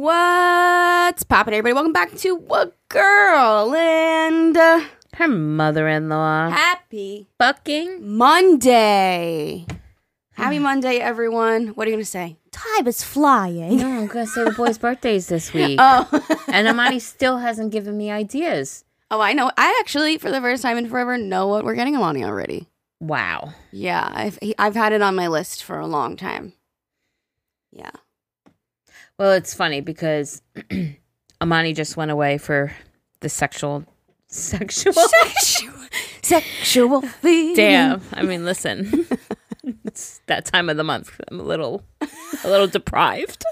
What's poppin', everybody? Welcome back to What Girl and uh, Her mother-in-law Happy fucking Monday. Happy Monday, everyone. What are you gonna say? Time is flying. No, I'm gonna say the boy's birthday's this week, Oh, and Amani still hasn't given me ideas. oh, I know. I actually, for the first time in forever, know what we're getting Amani already. Wow. Yeah, I've he- I've had it on my list for a long time. Yeah. Well, it's funny because Amani just went away for the sexual, sexual. Sexual, sexual feeling. Damn. I mean, listen, it's that time of the month. I'm a little, a little deprived.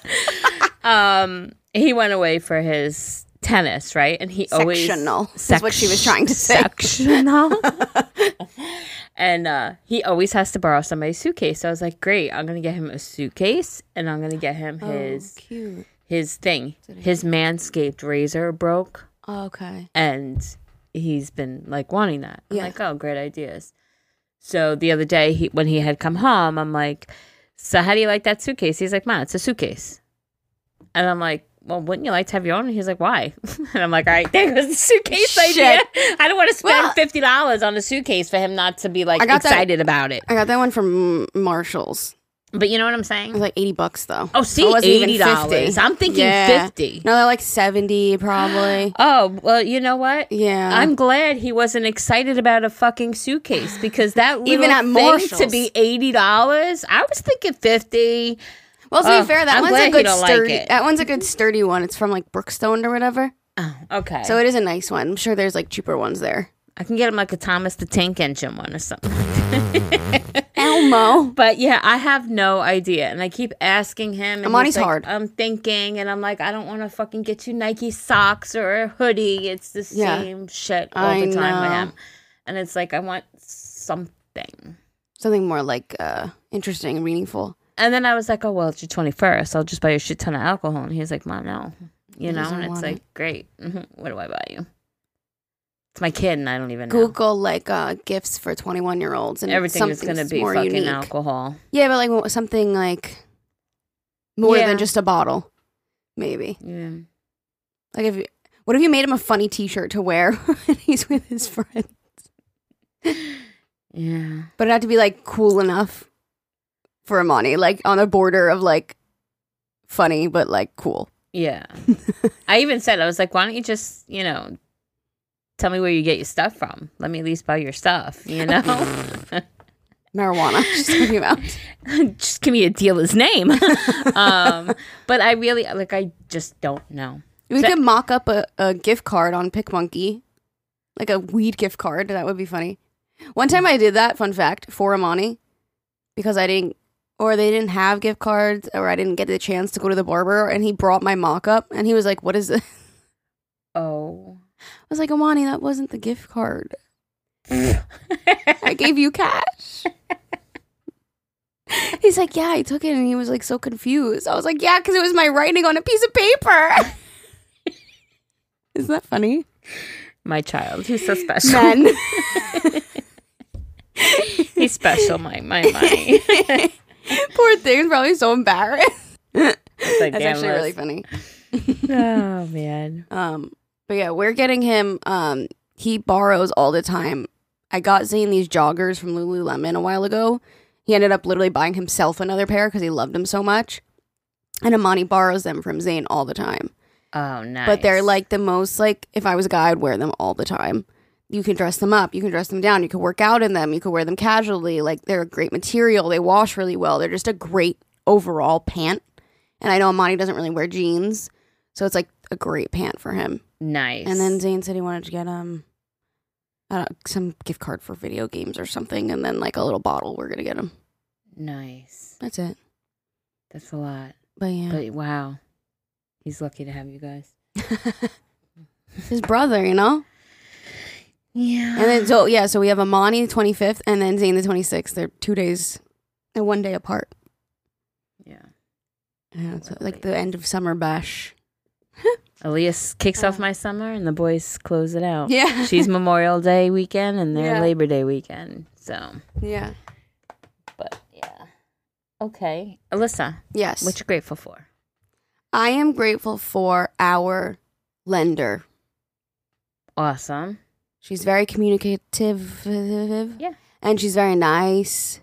Um, he went away for his tennis, right? And he always Sectional is what she was trying to say. Sectional. and uh, he always has to borrow somebody's suitcase. So I was like, great. I'm gonna get him a suitcase, and I'm gonna get him his Oh, cute. his thing. His manscaped razor broke, Oh, okay. and he's been like wanting that. I'm Yeah. like, oh, great ideas. So the other day, he when he had come home, I'm like, so how do you like that suitcase? He's like, man, it's a suitcase. And I'm like, well, wouldn't you like to have your own? And he's like, why? And I'm like, all right, there goes the suitcase Shit. idea. I don't want to spend Well- fifty dollars on a suitcase for him not to be like got that- excited about it. I got that one from Marshalls. But you know what I'm It saying? was like 80 bucks though. Oh, see, It eighty dollars. I'm thinking Yeah. fifty. No, they're like 70 probably. Oh well, you know what? Yeah. I'm glad he wasn't excited about a fucking suitcase because that Even at Marshalls. to be eighty dollars, I was thinking fifty. Well, to Oh, be fair, that I'm one's a good don't like sturdy. that one's a good sturdy one. It's from like Brookstone or whatever. Oh, okay. So it is a nice one. I'm sure there's like cheaper ones there. I can get him like a Thomas the Tank Engine one or something. Elmo. But yeah, I have no idea, and I keep asking him. And Amani's like, hard. I'm thinking, and I'm like, I don't want to fucking get you Nike socks or a hoodie. It's the Yeah. same shit all I the time know. with him, and it's like I want something. Something more like uh interesting and meaningful. And then I was like, oh well, it's your 21st. I'll just buy you a shit ton of alcohol. And he's like, mom, no, you He know. And it's like, it. great. hmm What do I buy you? It's my kid, and I don't even know. Google like uh gifts for 21 year olds and Everything is going to be more fucking unique. alcohol. Yeah, but like something like more Yeah. than just a bottle. Maybe. Yeah. Like if you, what if you made him a funny T-shirt to wear when he's with his friends? Yeah. But it had to be like cool enough for Amani, like on the border of like funny but like cool. Yeah. I even said, I was like, why don't you just, you know, tell me where you get your stuff from? Let me at least buy your stuff, you know? Marijuana. She's talking about. just give me a dealer's name. um, but I really, like, I just don't know. We So- could mock up a, a gift card on PicMonkey, like a weed gift card. That would be funny. One time I did that. Fun fact for Amani, because I didn't, or they didn't have gift cards, or I didn't get the chance to go to the barber, and he brought my mock up, and he was like, "What is it?" Oh. I was like, Amani, that wasn't the gift card. I gave you cash. He's like, yeah, I took it, and he was like so confused. I was like, yeah, because it was my writing on a piece of paper. Isn't that funny? My child. He's so special. Men. He's special, my, my money. Poor thing, is probably so embarrassed. like, That's actually really funny. Oh, man. Um, but yeah, we're getting him. Um, he borrows all the time. I got Zane these joggers from Lululemon a while ago. He ended up literally buying himself another pair because he loved them so much. And Amani borrows them from Zane all the time. Oh, nice. But they're like the most like if I was a guy, I'd wear them all the time. You can dress them up, you can dress them down, you can work out in them, you can wear them casually. Like they're a great material. They wash really well. They're just a great overall pant. And I know Amani doesn't really wear jeans, so it's like a great pant for him. nice. And then Zane said he wanted to get um uh, some gift card for video games or something, and then like a little bottle. We're gonna get him. nice. That's it. That's a lot. But yeah, But wow. He's lucky to have you guys. his brother, you know. Yeah. And then so yeah, so we have Amani the twenty fifth, and then Zane the twenty sixth. They're two days and one day apart. yeah. Yeah, it's like the end of summer bash. Elias kicks off my summer and the boys close it out. Yeah, She's Memorial Day weekend and they're Yeah. Labor Day weekend. So, yeah. but yeah. Okay. Alyssa, Yes. what you grateful for? I am grateful for our lender. Awesome. She's very communicative. Yeah. And she's very nice.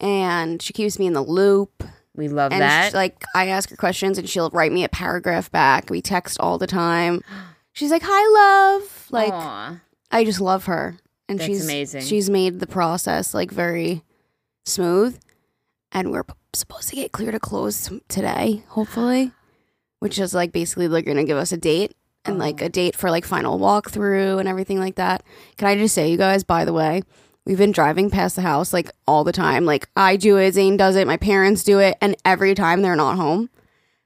And she keeps me in the loop. We love and that. she- like I ask her questions and she'll write me a paragraph back. We text all the time. She's like, "Hi, love." Like Aw. I just love her, and That's she's amazing. She's made the process like very smooth, and we're p- supposed to get clear to close t- today, hopefully, which is like basically they're gonna give us a date and like a date for like final walkthrough and everything like that. Can I just say, you guys, by the way. We've been driving past the house like all the time. Like I do it, Zane does it, my parents do it, and every time they're not home.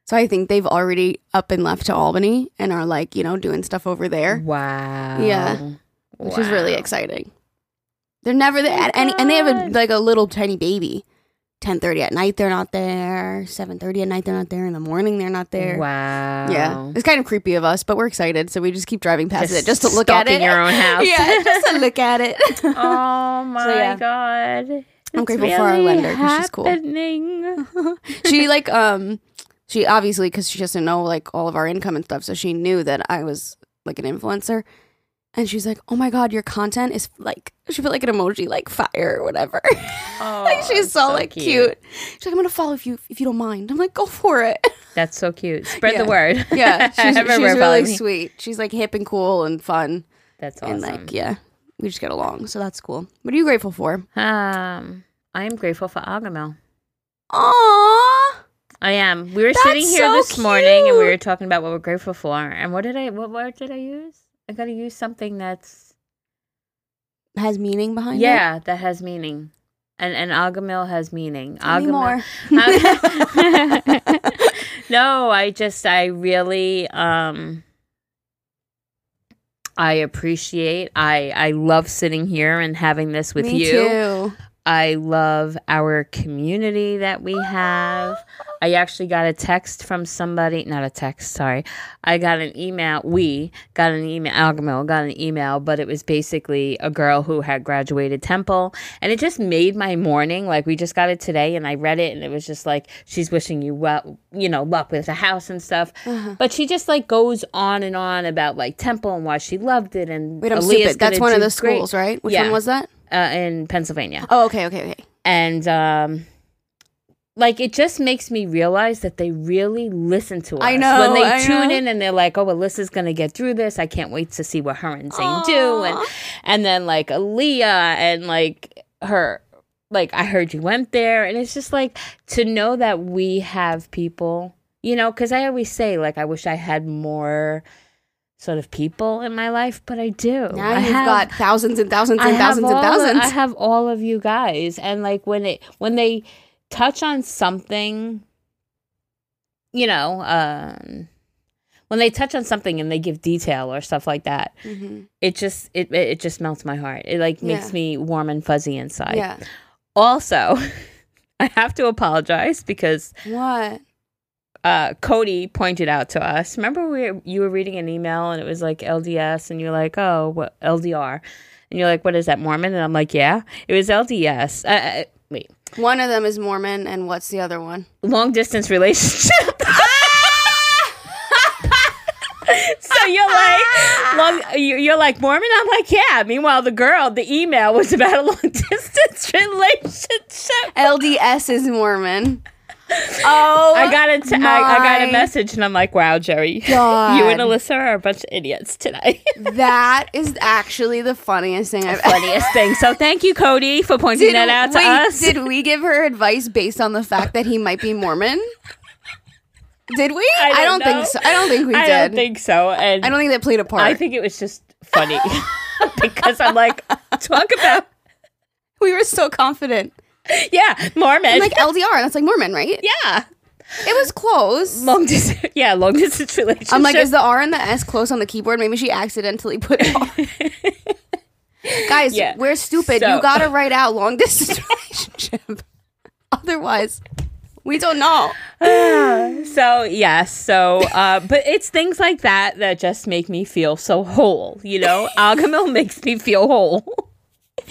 So I think they've already up and left to Albany and are like, you know, doing stuff over there Wow. Yeah. which is really exciting. They're never there, my and, and they have a, like a little tiny baby. Ten thirty at night, they're not there. Seven thirty at night, they're not there. In the morning, they're not there. Wow. Yeah, it's kind of creepy of us, but we're excited, so we just keep driving past Just it just to look at it. your own house. yeah, just to look at it. Oh my yeah. god. I'm It's grateful for our really lender 'cause she's cool. she like um, she obviously because she doesn't know like all of our income and stuff, so she knew that I was like an influencer. And she's like, "Oh my god, your content is like." She put like an emoji, like fire or whatever. Oh, like she's it's so, like cute. cute. She's like, I'm gonna follow if you if you don't mind. I'm like, go for it. That's so cute. Spread Yeah. the word. Yeah, she's, she's really me. sweet. She's like hip and cool and fun That's awesome. and like yeah, we just get along. So that's cool. What are you grateful for? Um, I am grateful for Agahmil. Aww. I am. We were That's sitting here so this morning and we were talking about what we're grateful for. And what did I? What word did I use? I got to use something that's Has meaning behind it. yeah that has meaning. And and Agahmil has meaning. Tell me more. no, I just I really um I appreciate I I love sitting here and having this with Me you. too. I love our community that we have. I actually got a text from somebody, not a text, sorry. I got an email. We got an email, Agahmil got an email, but it was basically a girl who had graduated Temple. And it just made my morning. Like, we just got it today and I read it and it was just like, she's wishing you well, you know, luck with the house and stuff. Uh-huh. But she just like goes on and on about like Temple and why she loved it. And Wait, I'm Aaliyah's stupid. That's one of the great, schools, right? Which Yeah. one was that? Uh, in Pennsylvania. Oh, okay, okay, okay. and um like it just makes me realize that they really listen to us I know, when they I tune know. in and they're like oh alyssa's gonna get through this. I can't wait to see what her and zane do. And and then like Aaliyah and like her like i heard you went there. And it's just like to know that we have people you know because i always say like i wish i had more sort of people in my life but i do Now I you've have- got thousands and thousands and have thousands and all of- thousands. I have all of you guys, and like when it when they touch on something, you know, um, when they touch on something and they give detail or stuff like that, Mhm. it just it it it just melts my heart. It like makes Yeah. me warm and fuzzy inside. Yeah. Also, I have to apologize because What? Uh, Cody pointed out to us. Remember, we were, you were reading an email and it was like LDS, and you're like, "Oh, what LDR?" And you're like, "What is that, Mormon?" And I'm like, "Yeah, it was LDS." Uh, Uh, wait, One of them is Mormon, and what's the other one? long distance relationship. so you're like, long, you- you're like Mormon. I'm like, yeah. Meanwhile, the girl, the email was about a long distance relationship. LDS is Mormon. Oh, I got a t- I, I got a message, and I'm like, wow, Jerry, God. you and Alyssa are a bunch of idiots today. That is actually the funniest thing I've ever. Funniest thing. So thank you, Cody, for pointing that out to wait, us. did we give her advice based on the fact that he might be Mormon? Did we? I don't don't think so. I don't think we I did. don't think so. And I don't think that played a part. I think it was just funny because I'm like, talk about we were so confident. yeah, Mormon. I'm like LDR. That's like Mormon, right? yeah, It was close. long distance. Yeah, long distance relationship. I'm like, is the R and the S close on the keyboard? Maybe she accidentally put R. Guys, Yeah. we're stupid. So- You gotta write out long distance relationship. Otherwise, we don't know. so yes. So, uh, but it's things like that that just make me feel so whole. You know, Agahmil makes me feel whole.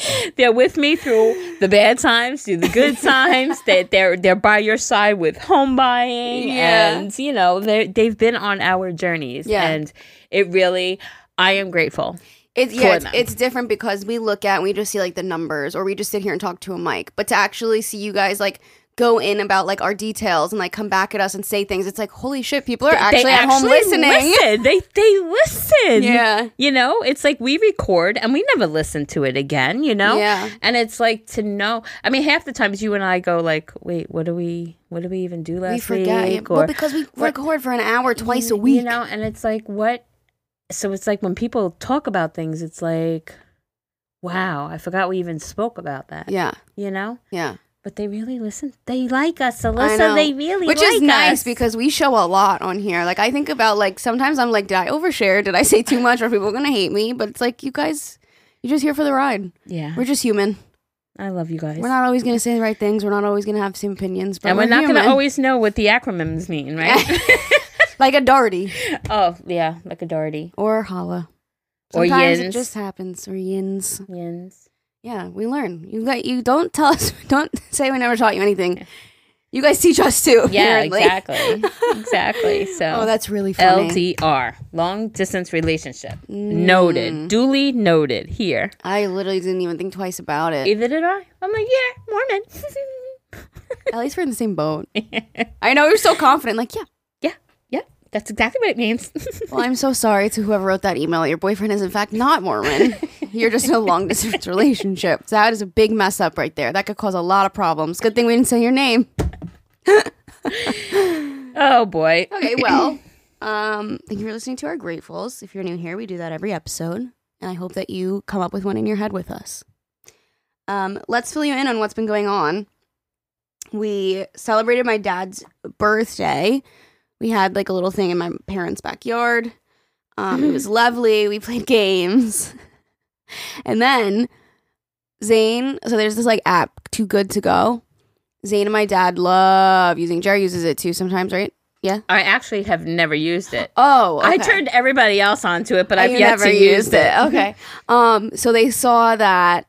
they're with me through the bad times, through the good times. They they're they're by your side with home buying, Yeah. and you know they they've been on our journeys, Yeah. and it really. I am grateful. It's yeah, it's, it's different because we look at and we just see like the numbers, or we just sit here and talk to a mic. But to actually see you guys like go in about like our details and like come back at us and say things, it's like holy shit, people are actually they at home listening. listen. They they listen. Yeah. You know, it's like we record and we never listen to it again, you know? Yeah. And it's like to know I mean, half the times you and I go like, wait, what do we what do we even do last We forget, week? well, because we record for an hour twice a week. You know, and it's like what so it's like when people talk about things, it's like Wow, I forgot we even spoke about that. yeah, You know? yeah. But they really listen. They like us, Alyssa. They really Which like is nice us. because we show a lot on here. Like I think about like sometimes I'm like, did I overshare? Did I say too much? Are people gonna hate me? But it's like you guys, you're just here for the ride. yeah, We're just human. I love you guys. We're not always gonna say the right things. We're not always gonna have the same opinions. But and we're, not gonna always know what the acronyms mean, right? like a Darty oh, yeah, like a Doherty. or Holla. Or Sometimes it yins. just happens or yins. Yins. Yeah, we learn. You got you don't tell us. Don't say we never taught you anything. You guys teach us too. Yeah, apparently. exactly. exactly. So Oh, that's really funny. LDR, long distance relationship. Mm. Noted. Duly noted here. I literally didn't even think twice about it. Either did I. I'm like, yeah, Mormon. At least we're in the same boat. I know you're so confident. Like, yeah. That's exactly what it means. Well, I'm so sorry to whoever wrote that email. Your boyfriend is in fact not Mormon. You're just in a long distance relationship. That is a big mess up right there. That could cause a lot of problems. Good thing we didn't say your name. oh boy. Okay, well, um, thank you for listening to our gratefuls. If you're new here, we do that every episode, and I hope that you come up with one in your head with us. Um, let's fill you in on what's been going on. We celebrated my dad's birthday. We had like a little thing in my parents' backyard. Um, it was lovely. We played games, and then Zane. So there's this like app, Too Good to Go. Zane and my dad love using. Jerry uses it too sometimes, right? Yeah. I actually have never used it. Oh, I turned everybody else onto it, but Oh, I've yet never to use used it. Okay. um. So they saw that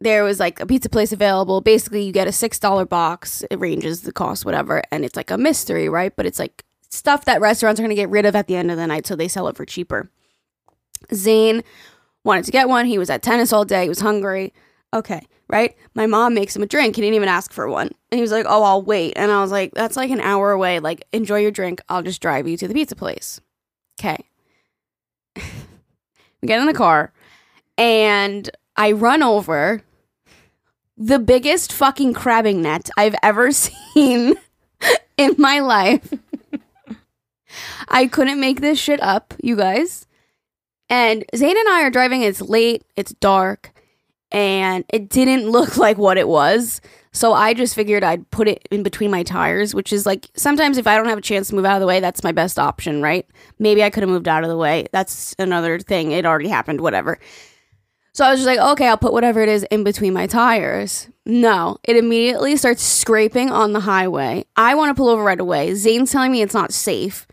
there was like a pizza place available. Basically, you get a six dollar box. It ranges the cost, whatever, and it's like a mystery, right? But it's like stuff that restaurants are going to get rid of at the end of the night, so they sell it for cheaper. Zane wanted to get one. He was at tennis all day. He was hungry. Okay, right? My mom makes him a drink. He didn't even ask for one. And he was like, Oh, I'll wait. And I was like, That's like an hour away. Like, enjoy your drink. I'll just drive you to the pizza place. Okay. we get in the car and I run over the biggest fucking crabbing net I've ever seen in my life. I couldn't make this shit up, you guys. And Zane and I are driving. It's late, it's dark, and it didn't look like what it was. So I just figured I'd put it in between my tires, which is like sometimes if I don't have a chance to move out of the way, that's my best option, right? Maybe I could have moved out of the way. That's another thing. It already happened, whatever. So I was just like, okay, I'll put whatever it is in between my tires. No, it immediately starts scraping on the highway. I want to pull over right away. Zane's telling me it's not safe.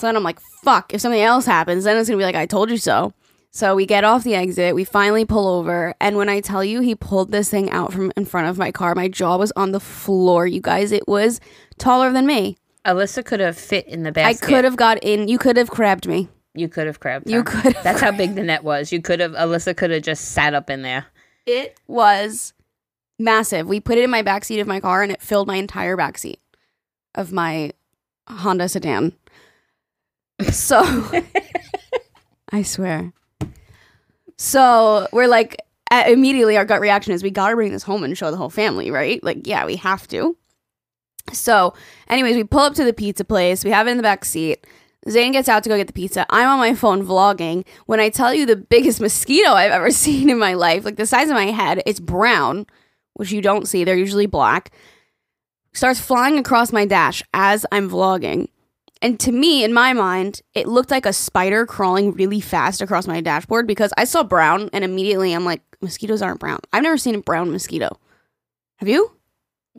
So then I'm like, fuck, if something else happens, then it's gonna be like, I told you so. So we get off the exit, we finally pull over, and when I tell you he pulled this thing out from in front of my car, my jaw was on the floor, you guys. It was taller than me. Alyssa could have fit in the back. I could have got in, you could have crabbed me. You could have crabbed. You could have That's how big the net was. You could have. Alyssa could have just sat up in there. It was massive. We put it in my backseat of my car and it filled my entire backseat of my Honda sedan. So I swear. So we're like immediately our gut reaction is we got to bring this home and show the whole family, right? Like yeah, we have to. So, anyways, we pull up to the pizza place. We have it in the back seat. Zane gets out to go get the pizza. I'm on my phone vlogging. When I tell you the biggest mosquito I've ever seen in my life, like the size of my head, it's brown, which you don't see. They're usually black. Starts flying across my dash as I'm vlogging. And to me, in my mind, it looked like a spider crawling really fast across my dashboard because I saw brown and immediately I'm like, mosquitoes aren't brown. I've never seen a brown mosquito. Have you?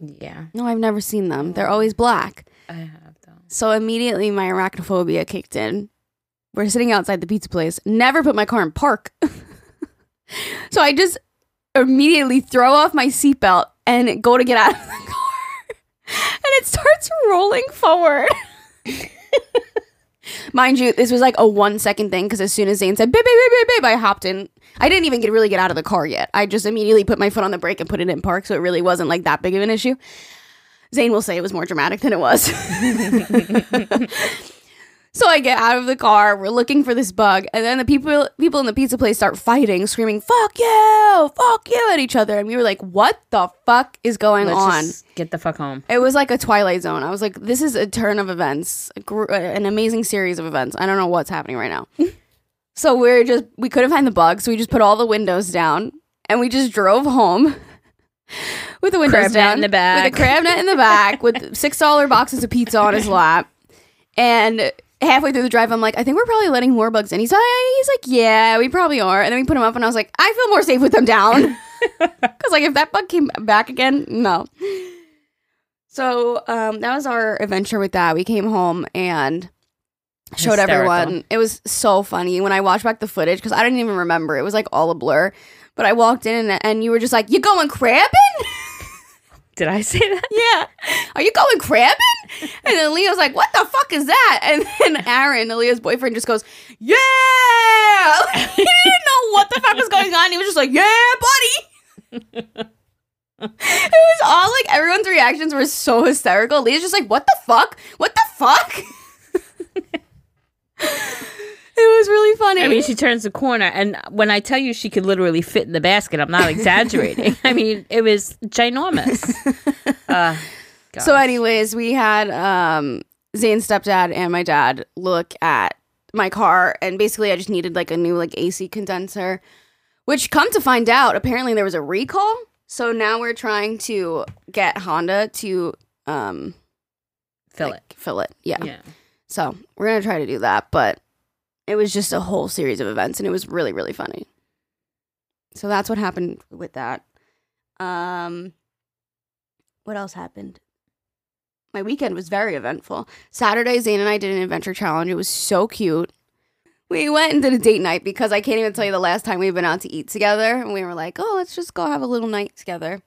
Yeah, No, I've never seen them. They're always black. I have though. So immediately my arachnophobia kicked in. We're sitting outside the pizza place. Never put my car in park. so I just immediately throw off my seatbelt and go to get out of the car. and it starts rolling forward. Mind you, this was like a one second thing because as soon as Zane said, babe, babe, babe, babe, I hopped in. I didn't even get really get out of the car yet. I just immediately put my foot on the brake and put it in park. So it really wasn't like that big of an issue. Zane will say it was more dramatic than it was. so I get out of the car. We're looking for this bug, and then the people people in the pizza place start fighting, screaming "fuck you, fuck you" at each other, and we were like, "What the fuck is going Let's on?" just get the fuck home. It was like a Twilight Zone. I was like, "This is a turn of events, gr- an amazing series of events." I don't know what's happening right now. so we're just we couldn't find the bug, so we just put all the windows down, and we just drove home. With the windows Crab net down, in the back. with a crab net in the back, with six dollar boxes of pizza on his lap, and halfway through the drive, I'm like, I think we're probably letting more bugs in. He's like, he's like, yeah, we probably are. And then we put him up, and I was like, I feel more safe with them down, because like if that bug came back again, no. So um, that was our adventure with that. We came home and showed Hysterical. everyone. It was so funny when I watched back the footage because I didn't even remember. It was like all a blur. But I walked in and, and you were just like, "You going crabbing?" Did I say that? yeah. Are you going crabbing? And then Leah's like, "What the fuck is that?" And then Aaron, Leah's boyfriend, just goes, "Yeah." he didn't know what the fuck was going on. He was just like, "Yeah, buddy." it was all like everyone's reactions were so hysterical. Leah's just like, "What the fuck? What the fuck?" it was really funny. I mean, she turns the corner, and when I tell you she could literally fit in the basket, I'm not exaggerating. I mean, it was ginormous. Uh, So, anyways, we had um, Zane's stepdad and my dad look at my car, and basically, I just needed like a new like AC condenser. Which, come to find out, apparently there was a recall. So now we're trying to get Honda to um fill like, it. fill it. Yeah. Yeah. So we're gonna try to do that, but it was just a whole series of events, and it was really really funny. So that's what happened with that. Um, what else happened? My weekend was very eventful. Saturday, Zane and I did an adventure challenge. It was so cute. We went and did a date night because I can't even tell you the last time we've been out to eat together. And we were like, oh, let's just go have a little night together.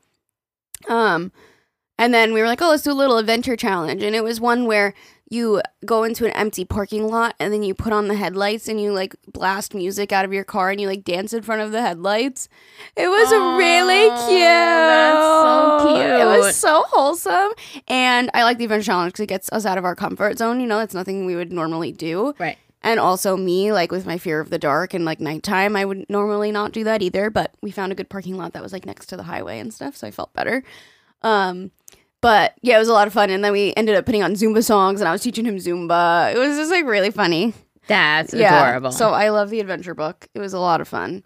Um, and then we were like, oh, let's do a little adventure challenge. And it was one where you go into an empty parking lot and then you put on the headlights and you like blast music out of your car and you like dance in front of the headlights. It was Aw, really cute. that's so cute. It was so wholesome. And I like the adventure challenge because it gets us out of our comfort zone. You know, that's nothing we would normally do. Right. And also me, like with my fear of the dark and like nighttime, I would normally not do that either. But we found a good parking lot that was like next to the highway and stuff, so I felt better. Um, but yeah, it was a lot of fun. And then we ended up putting on Zumba songs, and I was teaching him Zumba. It was just like really funny. That's Yeah. adorable. So I love the adventure book. It was a lot of fun.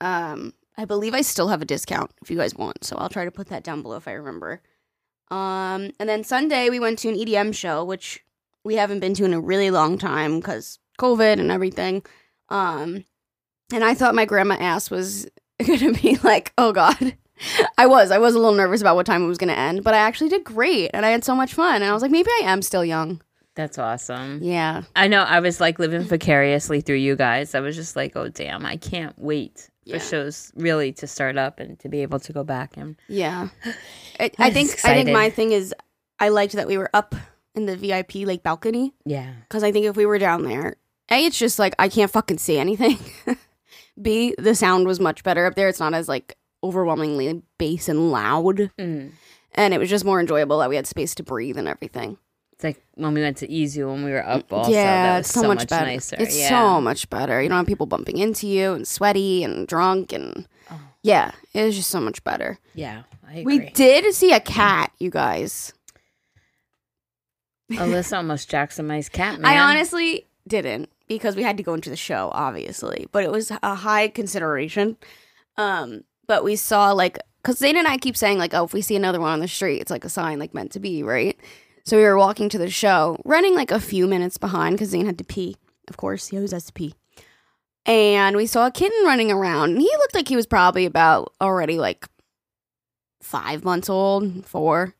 Um, I believe I still have a discount if you guys want. So I'll try to put that down below if I remember. Um, and then Sunday we went to an EDM show, which we haven't been to in a really long time because COVID and everything. Um, and I thought my grandma ass was gonna be like, oh god. I was. I was a little nervous about what time it was going to end, but I actually did great and I had so much fun. And I was like, maybe I am still young. That's awesome. Yeah. I know. I was like living vicariously through you guys. I was just like, oh damn, I can't wait Yeah. for shows really to start up and to be able to go back and Yeah. I, I think I think my thing is I liked that we were up in the VIP like balcony yeah. because I think if we were down there, a it's just like I can't fucking see anything. B the sound was much better up there. It's not as like overwhelmingly bass and loud, Mm. and it was just more enjoyable that we had space to breathe and everything. It's like when we went to Easy when we were up. Also, yeah, that was it's so, much, better. nicer. It's yeah. so much better. You don't have people bumping into you and sweaty and drunk and Oh. yeah, it was just so much better. yeah. I agree. We did see a cat, you guys. Alyssa almost jacks my cat. Man. I honestly didn't because we had to go into the show, obviously, but it was a high consideration. Um, but we saw like because Zane and I keep saying like, oh, if we see another one on the street, it's like a sign, like meant to be, right? So we were walking to the show, running like a few minutes behind because Zane had to pee. Of course, he always has to pee. And we saw a kitten running around, and he looked like he was probably about already like five months old, four.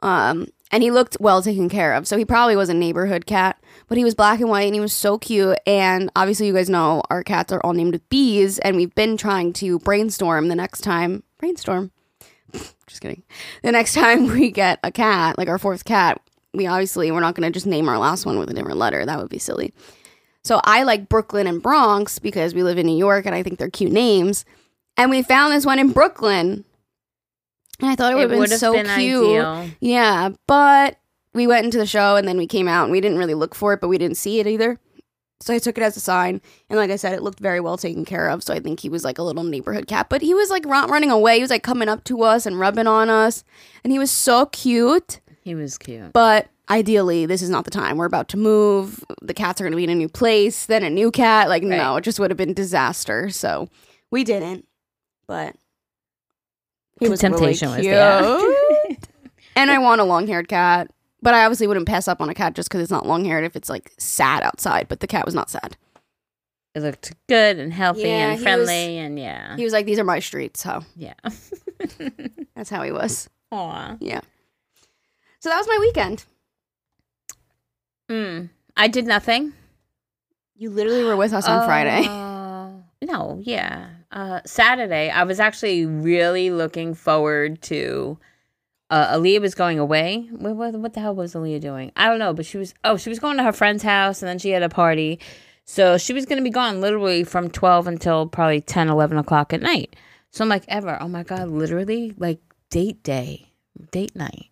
Um, and he looked well taken care of. So he probably was a neighborhood cat, but he was black and white and he was so cute. And obviously, you guys know our cats are all named with bees, and we've been trying to brainstorm the next time. Brainstorm. Just kidding. The next time we get a cat, like our fourth cat, we obviously we're not going to just name our last one with a different letter. That would be silly. So I like Brooklyn and Bronx because we live in New York and I think they're cute names. And we found this one in Brooklyn. And I thought it would have been so been cute. ideal. Yeah, but we went into the show and then we came out and we didn't really look for it, but we didn't see it either. So I took it as a sign. And like I said, it looked very well taken care of. So I think he was like a little neighborhood cat. But he was like run- running away. He was like coming up to us and rubbing on us. And he was so cute. He was cute. But ideally, this is not the time. We're about to move. The cats are going to be in a new place, then a new cat. Like, no, it just would have been disaster. So we didn't. But he The was really temptation was cute. there. and I want a long haired cat. But I obviously wouldn't pass up on a cat just because it's not long haired if it's like sad outside. But the cat was not sad. It looked good and healthy Yeah, and he friendly, was- and yeah, He was like, "These are my streets." So yeah. that's how he was. Aw. Yeah. So that was my weekend. Mm. I did nothing. You literally were with us on Friday. Uh, no, yeah. Uh, Saturday, I was actually really looking forward to. Uh, Aaliyah was going away. What, what, what the hell was Aaliyah doing? I don't know, but she was. Oh, she was going to her friend's house, and then she had a party. So she was going to be gone literally from 12 until probably 10, 11 o'clock at night. So I'm like, ever. Oh my God, literally like date day, date night.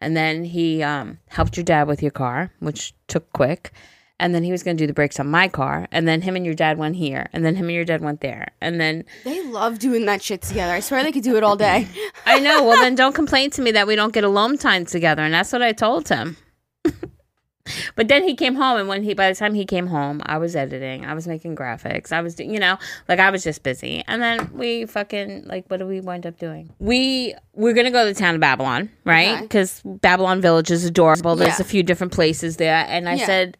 And then he um, helped your dad with your car, which took quick. And then he was going to do the brakes on my car. And then him and your dad went here. And then him and your dad went there. And then They love doing that shit together. I swear they could do it all day. I know. Well, then don't complain to me that we don't get alone time together. And that's what I told him. but then he came home, and when he, by the time he came home, I was editing, I was making graphics, I was, do- you know, like I was just busy. And then we fucking like, what do we wind up doing? We we're gonna go to the town of Babylon, right? Okay. Because Babylon Village is adorable. There's Yeah. a few different places there, and I Yeah. said.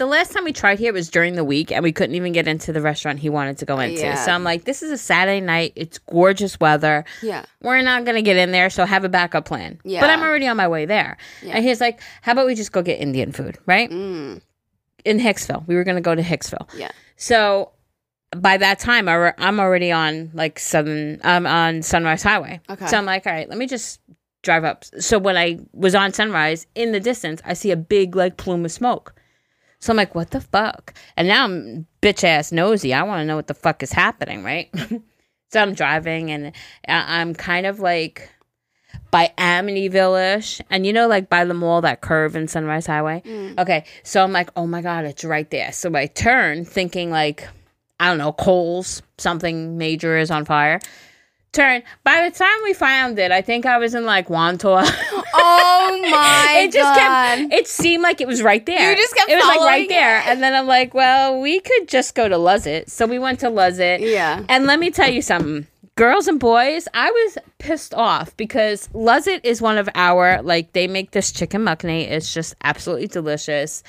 The last time we tried here was during the week, and we couldn't even get into the restaurant he wanted to go into. Yeah. So I'm like, this is a Saturday night. It's gorgeous weather Yeah. we're not gonna get in there, so have a backup plan. Yeah. But I'm already on my way there. Yeah. And he's like, How about we just go get Indian food, right? Mm. In Hicksville. We were gonna go to Hicksville. Yeah. So by that time I'm already on like southern I'm on Sunrise Highway. Okay. So I'm like, all right, let me just drive up. So when I was on Sunrise, in the distance, I see a big like plume of smoke. So I'm like, what the fuck? And now I'm bitch ass nosy. I want to know what the fuck is happening, right? so I'm driving and I'm kind of like by Amityville ish. And you know, like by the mall, that curve in Sunrise Highway? Mm. Okay. So I'm like, oh my God, it's right there. So I turn thinking like, I don't know, Kohl's, something major is on fire. Turn. By the time we found it, I think I was in like Wantagh. Oh my it just god. kept. It seemed like it was right there. You just kept It was like right there, and then I'm like, well, we could just go to Luzit. So we went to Luzit. yeah. And let me tell you something. Girls and boys, I was pissed off because Luzit is one of our like they make this chicken makhni. It's just absolutely delicious.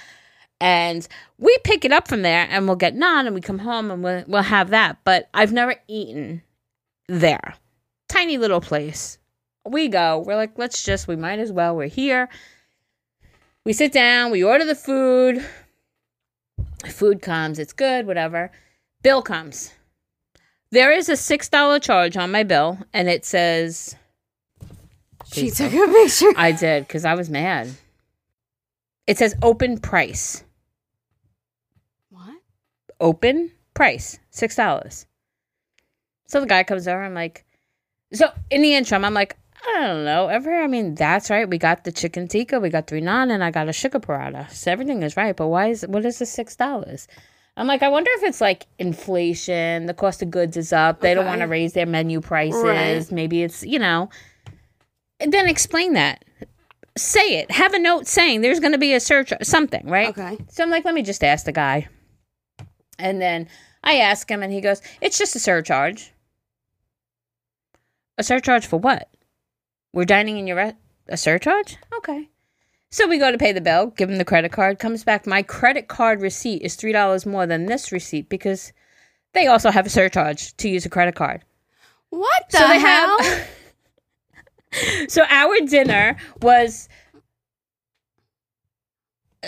And we pick it up from there and we'll get naan and we come home and we'll, we'll have that. But I've never eaten there. Tiny little place. We go. We're like, let's just, we might as well. We're here. We sit down, we order the food. Food comes, it's good, whatever. Bill comes. There is a $6 charge on my bill and it says, She took a picture. I did because I was mad. It says open price. What? Open price. Six dollars. So the guy comes over, and I'm like so in the interim, I'm like, I don't know. Ever I mean, that's right. We got the chicken tikka, we got three naan, and I got a sugar parada. So everything is right. But why is what is the six dollars? I'm like, I wonder if it's like inflation, the cost of goods is up, they don't want to raise their menu prices. Right. Maybe it's, you know. And then explain that. Say it. Have a note saying there's going to be a search, something, right? Okay. So I'm like, let me just ask the guy. And then I ask him, and he goes, it's just a surcharge. A surcharge for what? We're dining in your re- a surcharge? Okay. So we go to pay the bill, give him the credit card, comes back. My credit card receipt is three dollars more than this receipt because they also have a surcharge to use a credit card. What the so they hell? have. so our dinner was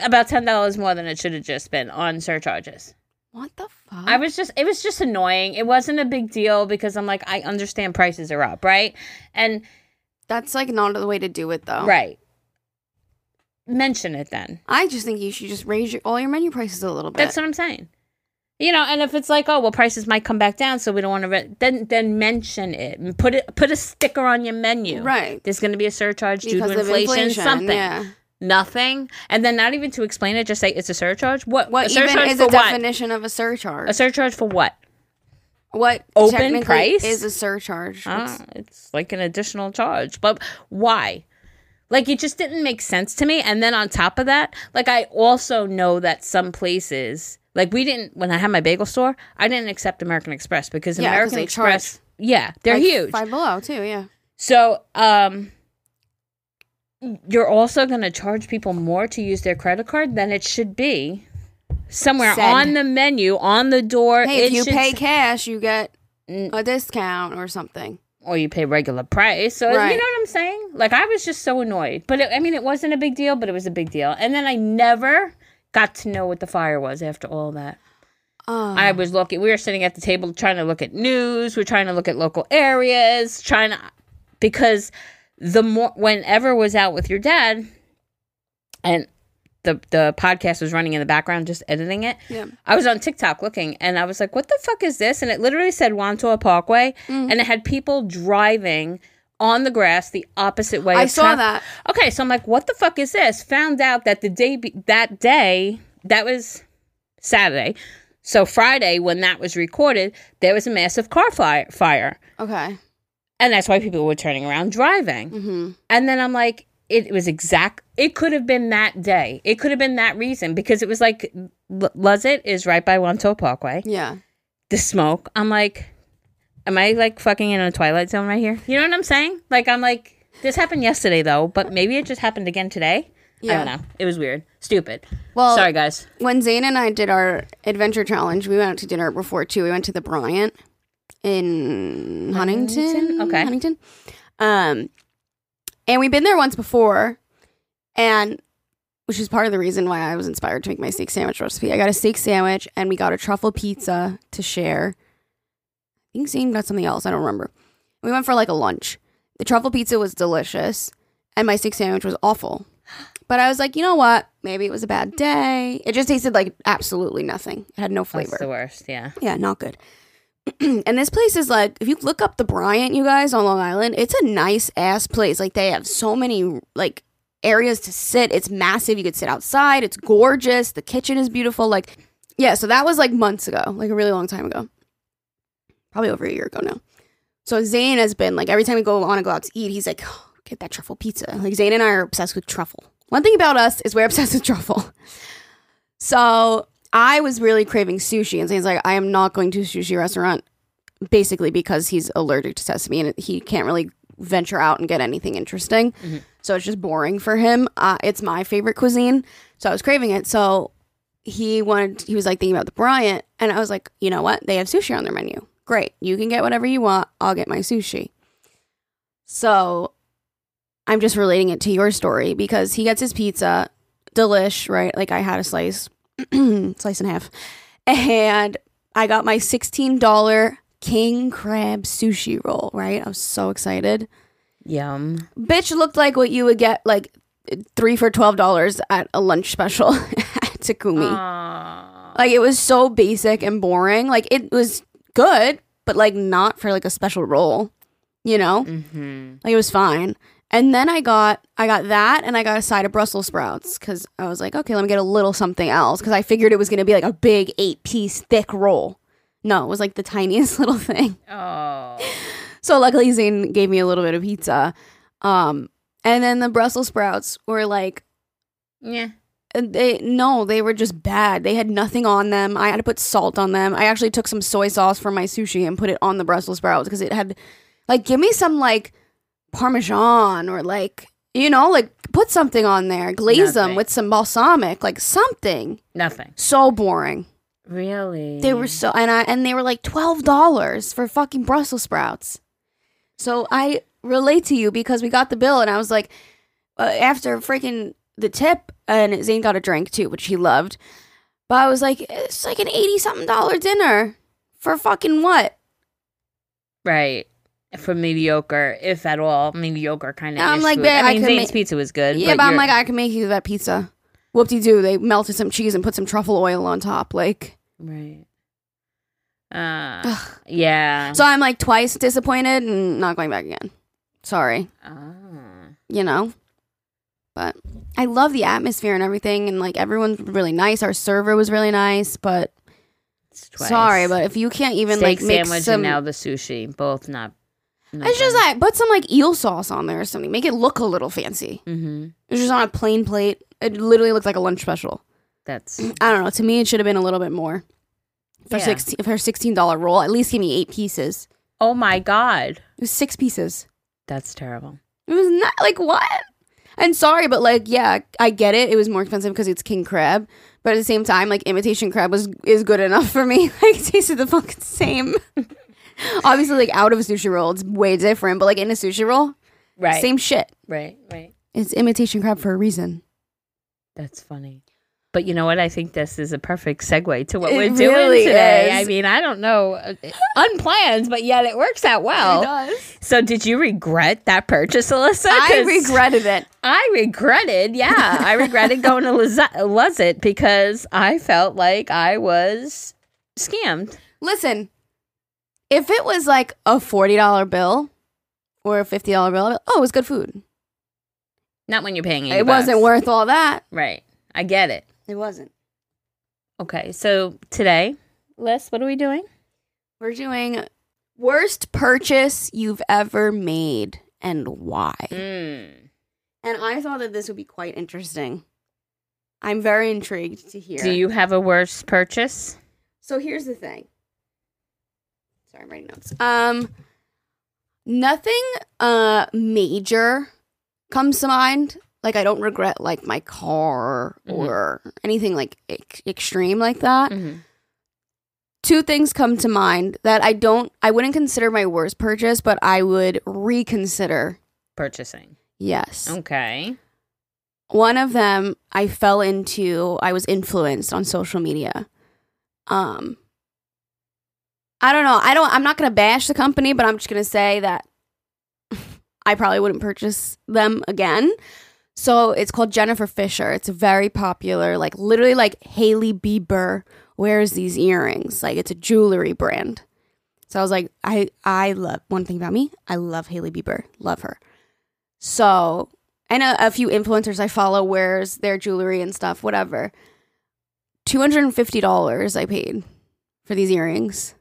about ten dollars more than it should have just been on surcharges. What the fuck? I was just it was just annoying. It wasn't a big deal because I'm like I understand prices are up, right? And That's like not the way to do it though. right. Mention it then. I just think you should just raise your all your menu prices a little bit. That's what I'm saying. You know, and if it's like, oh well, prices might come back down, so we don't want to, re-, then then mention it and put it put a sticker on your menu. right. There's going to be a surcharge due to inflation, inflation. something, Yeah. Nothing, and then not even to explain it, just say it's a surcharge. What? What a even is a what? definition of a surcharge? A surcharge for what? what Open price? is a surcharge? Ah, it's like an additional charge. But why? Like it just didn't make sense to me. And then on top of that, like I also know that some places, like we didn't when I had my bagel store, I didn't accept American Express because Yeah, American Express, yeah, they're like huge. Five below too. Yeah. So, um, you're also going to charge people more to use their credit card than it should be. Somewhere Said. on the menu, on the door, Hey, if you should pay cash, you get a discount or something. or you pay regular price. So you know what I'm saying? Like I was just so annoyed. But it, I mean, it wasn't a big deal, but it was a big deal. And then I never got to know what the fire was after all that. Oh, I was looking. We were sitting at the table trying to look at news. We're trying to look at local areas, trying to because the more whenever was out with your dad, and the the podcast was running in the background, just editing it. yeah. I was on TikTok looking, and I was like, "What the fuck is this?" And it literally said Wantagh Parkway, Mm. and it had people driving on the grass the opposite way. I saw traf- that. Okay, so I'm like, "What the fuck is this?" Found out that the day be- that day that was Saturday. So Friday, when that was recorded, there was a massive car fire, fire, Okay. And that's why people were turning around driving. Mm-hmm. And then I'm like, it was exact. It could have been that day. It could have been that reason because it was like L- Luzzett is right by Wantagh Parkway. Yeah. The smoke. I'm like, am I like fucking in a twilight zone right here? You know what I'm saying? Like I'm like, this happened yesterday though, but maybe it just happened again today. I don't know. It was weird. Stupid. Well, Sorry guys. when Zane and I did our adventure challenge, we went out to dinner before too. We went to the Bryant in Huntington. Huntington? Okay. Huntington. Um, and we've been there once before, and which is part of the reason why I was inspired to make my steak sandwich recipe. I got a steak sandwich and we got a truffle pizza to share. I think Zane got something else. I don't remember. We went for like a lunch. The truffle pizza was delicious, and my steak sandwich was awful. But I was like, you know what? Maybe it was a bad day. It just tasted like absolutely nothing. It had no That's flavor. the worst. Yeah. Yeah, not good. and this place is like, if you look up the Bryant, you guys on Long Island, it's a nice ass place. Like they have so many like areas to sit. It's massive. You could sit outside. It's gorgeous. The kitchen is beautiful. Like, yeah. So that was like months ago, like a really long time ago. Probably over a year ago now. So Zane has been like every time we go on to go out to eat, he's like, oh, get that truffle pizza. Like Zane and I are obsessed with truffle. One thing about us is we're obsessed with truffle. So I was really craving sushi, and Zane's like, I am not going to a sushi restaurant, basically because he's allergic to sesame and he can't really venture out and get anything interesting. Mhm. So it's just boring for him. Uh, it's my favorite cuisine, so I was craving it. So he wanted, he was like thinking about the Bryant, and I was like, you know what? They have sushi on their menu. Great, you can get whatever you want. I'll get my sushi. So I'm just relating it to your story because he gets his pizza, delish, right? Like I had a slice, slice and a half, and I got my $16 king crab sushi roll, right? I was so excited. Yum. Bitch looked like what you would get like three for $12 at a lunch special at Takumi. Aw. Like it was so basic and boring. Like it was good, but like not for like a special roll, you know? Mhm. Like it was fine. And then I got I got that and I got a side of Brussels sprouts cuz I was like, okay, let me get a little something else cuz I figured it was going to be like a big 8-piece thick roll. No, it was like the tiniest little thing. Oh. So luckily Zane gave me a little bit of pizza. Um and then the Brussels sprouts were like Yeah. they no, they were just bad. They had nothing on them. I had to put salt on them. I actually took some soy sauce from my sushi and put it on the Brussels sprouts because it had like give me some like parmesan or like you know like put something on there. Glaze them with some balsamic, like something. Nothing. So boring. Really. They were so and I and they were like twelve dollars for fucking Brussels sprouts. So I relate to you because we got the bill and I was like, uh, after freaking the tip, and Zane got a drink too, which he loved. But I was like, it's like an eighty something dollar dinner for fucking what? Right. For mediocre, if at all, mediocre kind of. I'm like, food. I I mean, Zane's ma- pizza was good. Yeah, but, I'm like, I can make you that pizza. Whoop de doo. They melted some cheese and put some truffle oil on top. Like, right. Uh, yeah. so I'm like twice disappointed and not going back again. Sorry, oh. you know. But I love the atmosphere and everything, and like everyone's really nice. Our server was really nice, but It's twice. sorry, but if you can't even steak like make sandwich some, and now the sushi, both not. It's just like put some like eel sauce on there or something. Make it look a little fancy. Mm-hmm. It's just on a plain plate. It literally looked like a lunch special. That's I don't know. To me, it should have been a little bit more. For Yeah. sixteen for sixteen dollar roll, at least give me eight pieces. oh my god, It was six pieces. that's terrible. It was not like what? And sorry, but like yeah, I get it. It was more expensive because it's king crab, but at the same time, like imitation crab was is good enough for me. Like it tasted the fucking same. Obviously, like out of a sushi roll, it's way different. But like in a sushi roll, Right. same shit. Right. Right. It's imitation crab for a reason. That's funny. But you know what? I think this is a perfect segue to what It we're doing really today. is. I mean, I don't know, uh, unplanned, but yet it works out well. It does. So, did you regret that purchase, Alyssa? I regretted it. I regretted, yeah, I regretted going to Luz- Luzit because I felt like I was scammed. Listen, if it was like a forty dollar bill or a fifty dollar bill, oh, it was good food. Not when you're paying. 80 It wasn't worth all that. Right. I get it. It wasn't. Okay. So today, Les, what are we doing? We're doing worst purchase you've ever made and why. Mm. And I thought that this would be quite interesting. I'm very intrigued to hear. Do you have a worst purchase? So here's the thing. Sorry, I'm writing notes. Um, nothing uh major comes to mind. Like I don't regret like my car Mhm. or anything like ex- extreme like that. Mm-hmm. Two things come to mind that I don't. I wouldn't consider my worst purchase, but I would reconsider. Purchasing. Yes. Okay. one of them I fell into I was influenced on social media. Um I don't know. I don't I'm not to bash the company, but I'm just to say that I probably wouldn't purchase them again. So it's called Jennifer Fisher. It's very popular, like literally like Hailey Bieber wears these earrings. Like it's a jewelry brand. So I was like, I I love one thing about me. I love Hailey Bieber. Love her. So and a, a few influencers I follow wears their jewelry and stuff, whatever. Two hundred and fifty dollars I paid for these earrings,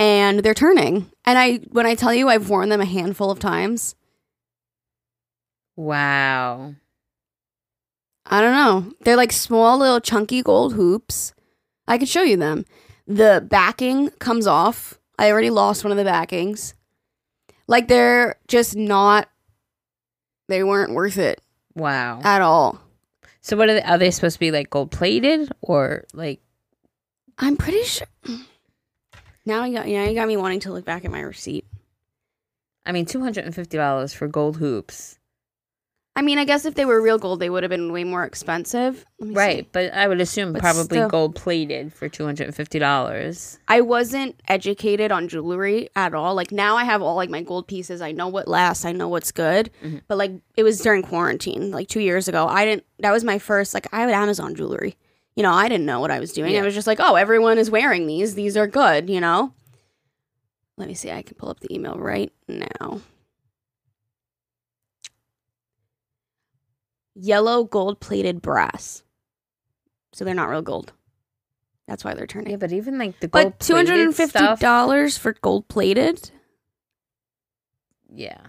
and they're turning. And I, when I tell you, I've worn them a handful of times. Wow. I don't know. They're like small, little, chunky gold hoops. I could show you them. The backing comes off. I already lost one of the backings. Like they're just not. They weren't worth it Wow. at all. So what are they, are they supposed to be like gold plated or like I'm pretty sure. Now you got, yeah, you got me wanting to look back at my receipt. I mean two hundred and fifty dollars for gold hoops. I mean, I guess if they were real gold, they would have been way more expensive. Right, see. but I would assume But probably still. gold plated for two hundred and fifty dollars. I wasn't educated on jewelry at all. Like now, I have all like my gold pieces. I know what lasts. I know what's good. Mhm. But like it was during quarantine, like two years ago. I didn't. That was my first. Like I had Amazon jewelry. You know, I didn't know what I was doing. Yeah. I was just like, oh, everyone is wearing these. These are good. You know. Let me see. I can pull up the email right now. Yellow gold plated brass. So they're not real gold. That's why they're turning. Yeah, but even like the gold But two hundred and fifty dollars for gold plated. Yeah.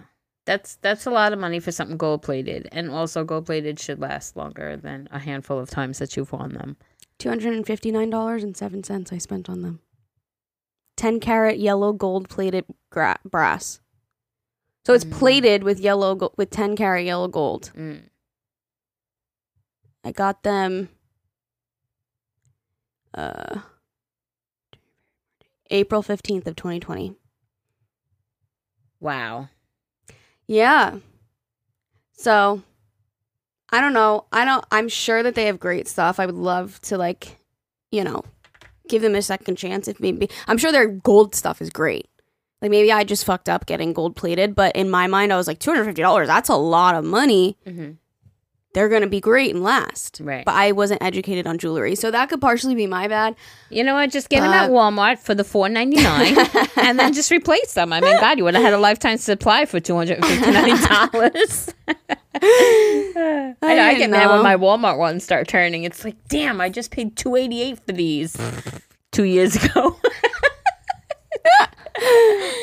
That's that's a lot of money for something gold plated. And also gold plated should last longer than a handful of times that you've worn them. Two hundred and fifty nine dollars and seven cents I spent on them. Ten carat yellow gold plated gra- brass. So it's Mm. plated with yellow go- with ten carat yellow gold. Mm. I got them. Uh, April fifteenth of twenty twenty. Wow. Yeah. So I don't know. I don't. I'm sure that they have great stuff. I would love to like, you know, give them a second chance if maybe. I'm sure their gold stuff is great. Like maybe I just fucked up getting gold plated, but in my mind, I was like, two hundred fifty dollars. That's a lot of money. Mhm. They're gonna be great and last. Right. But I wasn't educated on jewelry, so that could partially be my bad. You know what? Just get them at Walmart for the four ninety nine, and then just replace them. I mean, God, you would have had a lifetime supply for two hundred fifty nine dollars. I know. I get mad when my Walmart ones start turning. It's like, damn, I just paid two eighty eight for these two years ago.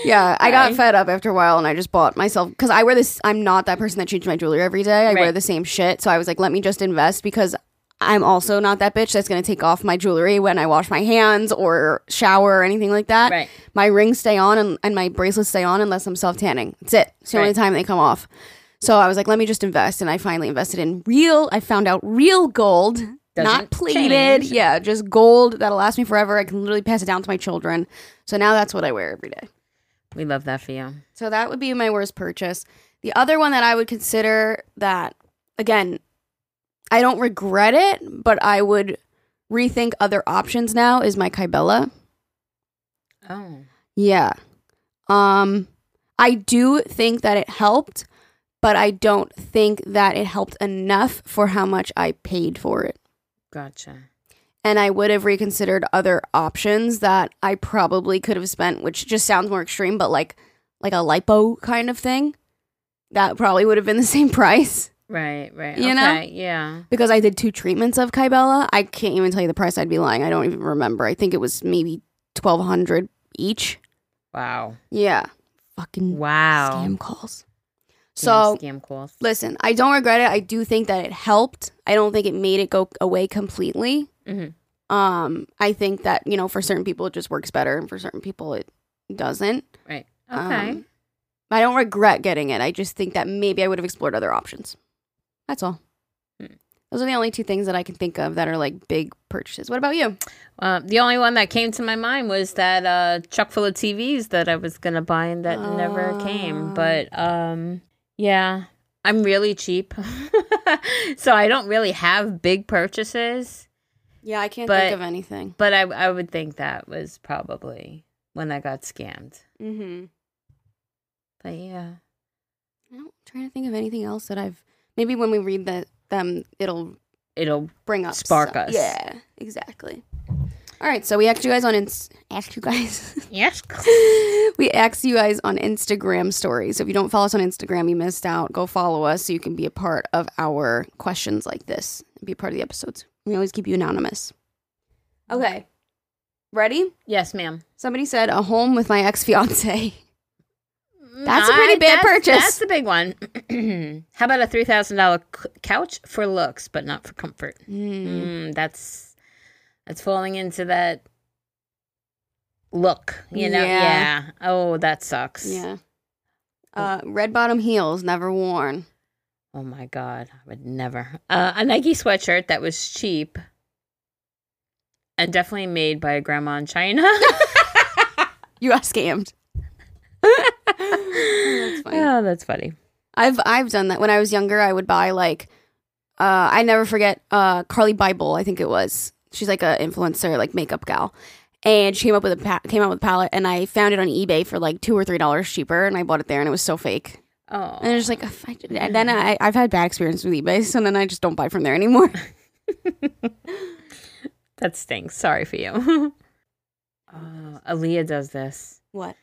Yeah, I got fed up after a while, and I just bought myself because I wear this. I'm not that person that changes my jewelry every day. I wear the same shit, so I was like, let me just invest because I'm also not that bitch that's gonna take off my jewelry when I wash my hands or shower or anything like that. Right. My rings stay on and, and my bracelets stay on unless I'm self tanning. That's it. It's the only Right. time they come off. So I was like, let me just invest, and I finally invested in real. I found out real gold. Not plated, change. yeah, just gold that'll last me forever. I can literally pass it down to my children. So now that's what I wear every day. we love that for you. So that would be my worst purchase. The other one that I would consider that again, I don't regret it, but I would rethink other options now is my Kybella. Oh, Yeah. Um I do think that it helped, but I don't think that it helped enough for how much I paid for it. Gotcha. and I would have reconsidered other options that I probably could have spent, which just sounds more extreme, but like like a lipo kind of thing. That probably would have been the same price Right, right. You know? yeah. because I did two treatments of Kybella. I can't even tell you the price. I'd be lying. I don't even remember. I think it was maybe twelve hundred each. Wow. Yeah, fucking Wow. scam calls. So scam calls. listen, I don't regret it. I do think that it helped. I don't think it made it go away completely. Mhm. Um, I think that you know, for certain people, it just works better, and for certain people, it doesn't. Right. Okay. Um, I don't regret getting it. I just think that maybe I would have explored other options. That's all. Hmm. Those are the only two things that I can think of that are like big purchases. What about you? Uh, the only one that came to my mind was that uh, chuck full of TVs that I was gonna buy and that never Oh. came. But um, yeah, I'm really cheap, so I don't really have big purchases. Yeah, I can't But- think of anything. But I I would think that was probably when I got scammed. Mm-hmm. But yeah, I'm trying to think of anything else that I've maybe when we read the them, it'll it'll bring up Spark stuff. us. Yeah, exactly. All right, so we asked you guys on ins- asked you guys. yes. we asked you guys on Instagram stories. So if you don't follow us on Instagram, you missed out. Go follow us so you can be a part of our questions like this and be a part of the episodes. We always keep you anonymous. Okay. Ready? Yes, ma'am. Somebody said a home with my ex fiance. That's a pretty bad that's- purchase. That's the big one. How about a three thousand dollar couch for looks, but not for comfort? Mm, that's that's falling into that look. You know? Yeah. Yeah. Oh, that sucks. Yeah. Uh, red bottom heels, never worn. Oh my god, I would never. Uh, a Nike sweatshirt that was cheap and definitely made by a grandma in China. You got scammed. That's funny. Oh, that's funny. I've I've done that when I was younger. I would buy like uh, I never forget uh, Carli Bybel. I think it was. She's like a influencer, like makeup gal, and she came up with a pa- came out with a palette, and I found it on eBay for like two or three dollars cheaper, and I bought it there, and it was so fake. Oh, And it's like, I and then I I've had bad experience with eBay, so then I just don't buy from there anymore. that stinks. Sorry for you. uh, Aaliyah does this. What?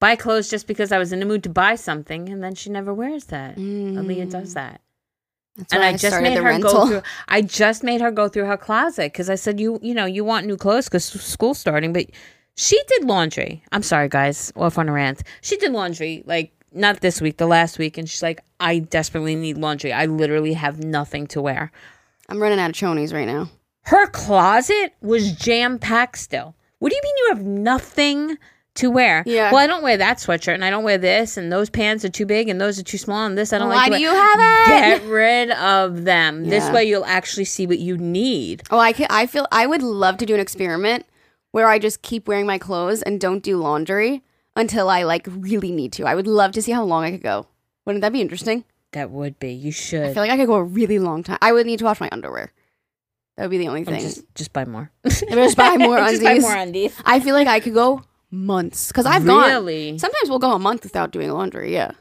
Buy clothes just because I was in the mood to buy something, and then she never wears that. Aaliyah does that. That's and why I just made her rental. go through. I just made her go through her closet because I said, "You, you know, you want new clothes because school's starting." But she did laundry. I'm sorry, guys, off on a rant. She did laundry like not this week, the last week, and she's like, "I desperately need laundry. I literally have nothing to wear." I'm running out of chonies right now. Her closet was jam packed still. What do you mean you have nothing to wear? Yeah. Well, I don't wear that sweatshirt, and I don't wear this, and those pants are too big, and those are too small, and this I don't Why like. to do you have it? Get rid of them. This way, you'll actually see what you need. Oh, I can. I feel I would love to do an experiment where I just keep wearing my clothes and don't do laundry until I like really need to. I would love to see how long I could go. Wouldn't that be interesting? That would be. You should. I feel like I could go a really long time. I would need to wash my underwear. That would be the only thing. just just buy more. just buy more undies. just buy more undies. I feel like I could go months because I've gone. really. Sometimes we'll go a month without doing laundry. Yeah.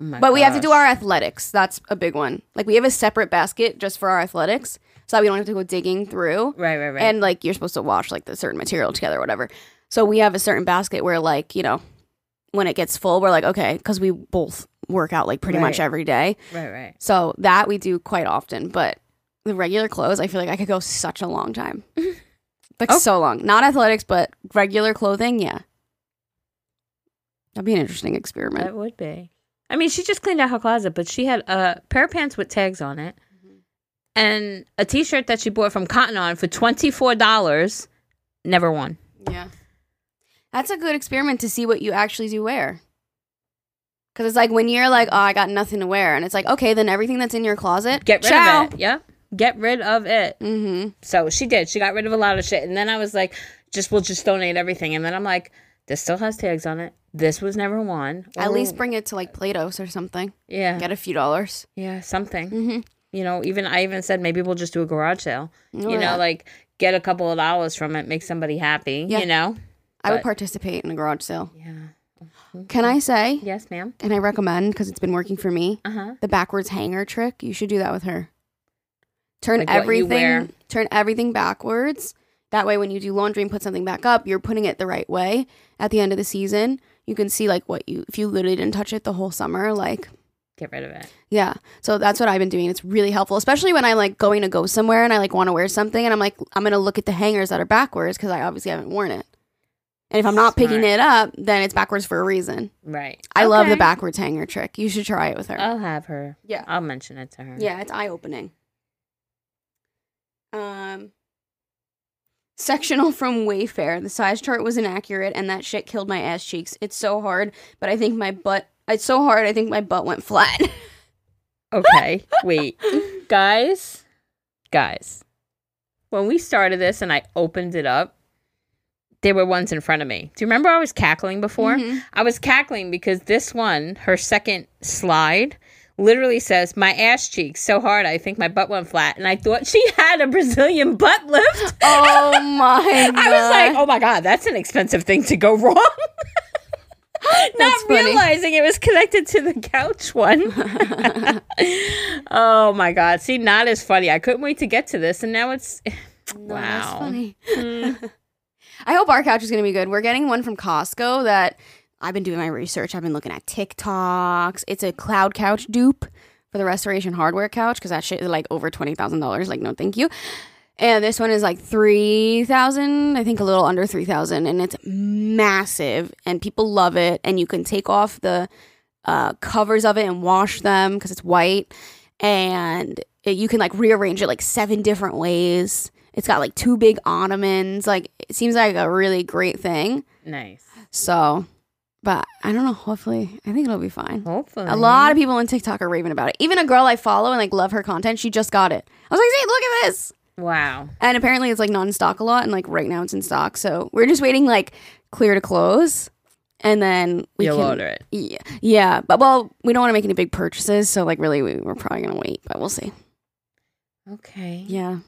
Oh But we have to do our athletics. That's a big one. Like we have a separate basket just for our athletics, so that we don't have to go digging through. right, right, right. And like you're supposed to wash like the certain material together, or whatever. So we have a certain basket where like you know, when it gets full, we're like okay, because we both work out like pretty much every day. right, right. So that we do quite often. But the regular clothes, I feel like I could go such a long time, like Oh. so long. Not athletics, but regular clothing. Yeah, that'd be an interesting experiment. That would be. I mean, she just cleaned out her closet, but she had a pair of pants with tags on it, Mm-hmm. and a T-shirt that she bought from Cotton On for twenty four dollars. Never won. Yeah. That's a good experiment to see what you actually do wear. Because it's like when you're like, oh, I got nothing to wear. And it's like, okay, then everything that's in your closet, Get rid ciao. of it. Yeah, get rid of it. Mm-hmm. So she did. She got rid of a lot of shit, and then I was like, just we'll just donate everything. And then I'm like, this still has tags on it. This was never won. At least bring it to like Plato's or something. yeah, Get a few dollars. yeah, something. Mm-hmm. You know, even I even said maybe we'll just do a garage sale. Oh, you know, like get a couple of dollars from it, make somebody happy. Yeah. You know. I would participate in a garage sale. Yeah. Can I say, Yes, ma'am. and I recommend because it's been working for me, Uh huh. the backwards hanger trick. You should do that with her. Turn Like what you wear. everything, turn everything backwards. That way, when you do laundry and put something back up, you're putting it the right way. At the end of the season, you can see like what you if you literally didn't touch it the whole summer, like Get rid of it. yeah. So that's what I've been doing. It's really helpful, especially when I'm like going to go somewhere and I like want to wear something, and I'm like I'm gonna look at the hangers that are backwards because I obviously haven't worn it. And if I'm not picking it up, then it's backwards for a reason. Right. I love the backwards hanger trick. You should try it with her. I'll have her. Yeah. I'll mention it to her. Yeah, it's eye opening. Um, sectional from Wayfair. The size chart was inaccurate, and that shit killed my ass cheeks. It's so hard, but I think my butt. It's so hard. I think my butt went flat. Okay. Wait. guys. Guys. When we started this and I opened it up, there were ones in front of me. Do you remember I was cackling before? Mhm. I was cackling because this one, her second slide, literally says, My ass cheeks so hard I think my butt went flat. And I thought she had a Brazilian butt lift. oh my! God. I was like, Oh my God, that's an expensive thing to go wrong. Not realizing it was connected to the couch one. oh my God. See, not as funny. I couldn't wait to get to this. And now it's. No, wow. funny. Mm. I hope our couch is going to be good. We're getting one from Costco that I've been doing my research. I've been looking at TikToks. It's a cloud couch dupe for the restoration hardware couch because that shit is like over $20,000. Like, no, thank you. And this one is like 3000 I think a little under 3000 and it's massive and people love it. And you can take off the uh, covers of it and wash them because it's white. And it, you can like rearrange it like seven different ways. It's got like two big ottomans. Like it seems like a really great thing. Nice. So, but I don't know. Hopefully, I think it'll be fine. Hopefully. A lot of people on TikTok are raving about it. Even a girl I follow and like love her content, she just got it. I was like, see, look at this. Wow. And apparently it's like not in stock a lot, and like right now it's in stock. So we're just waiting like clear to close, and then we You'll can order it. Yeah, yeah. But well, we don't want to make any big purchases, so like really, we, we're probably gonna wait, but we'll see. Okay. Yeah.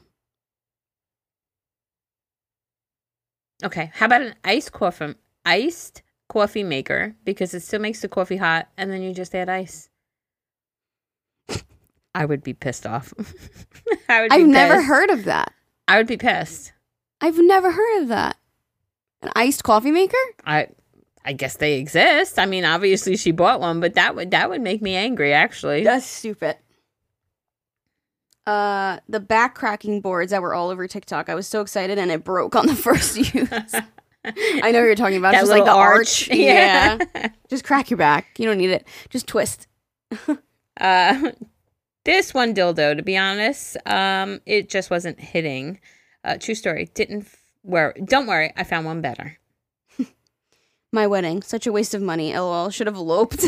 Okay. How about an ice core from iced coffee maker because it still makes the coffee hot and then you just add ice. I would be pissed off. I would be I've never heard of that. I would be pissed. I've never heard of that. An iced coffee maker? I I guess they exist. I mean, obviously she bought one, but that would that would make me angry actually. That's stupid. Uh, the back cracking boards that were all over TikTok. I was so excited, and it broke on the first use. I know what you're talking about. That just like the arch. arch. Yeah. Yeah. Just crack your back. You don't need it. Just twist. Uh, this one dildo, to be honest, um, it just wasn't hitting. Uh, true story. Didn't f- worry. Don't worry. I found one better. My wedding. Such a waste of money. LOL. Should have eloped.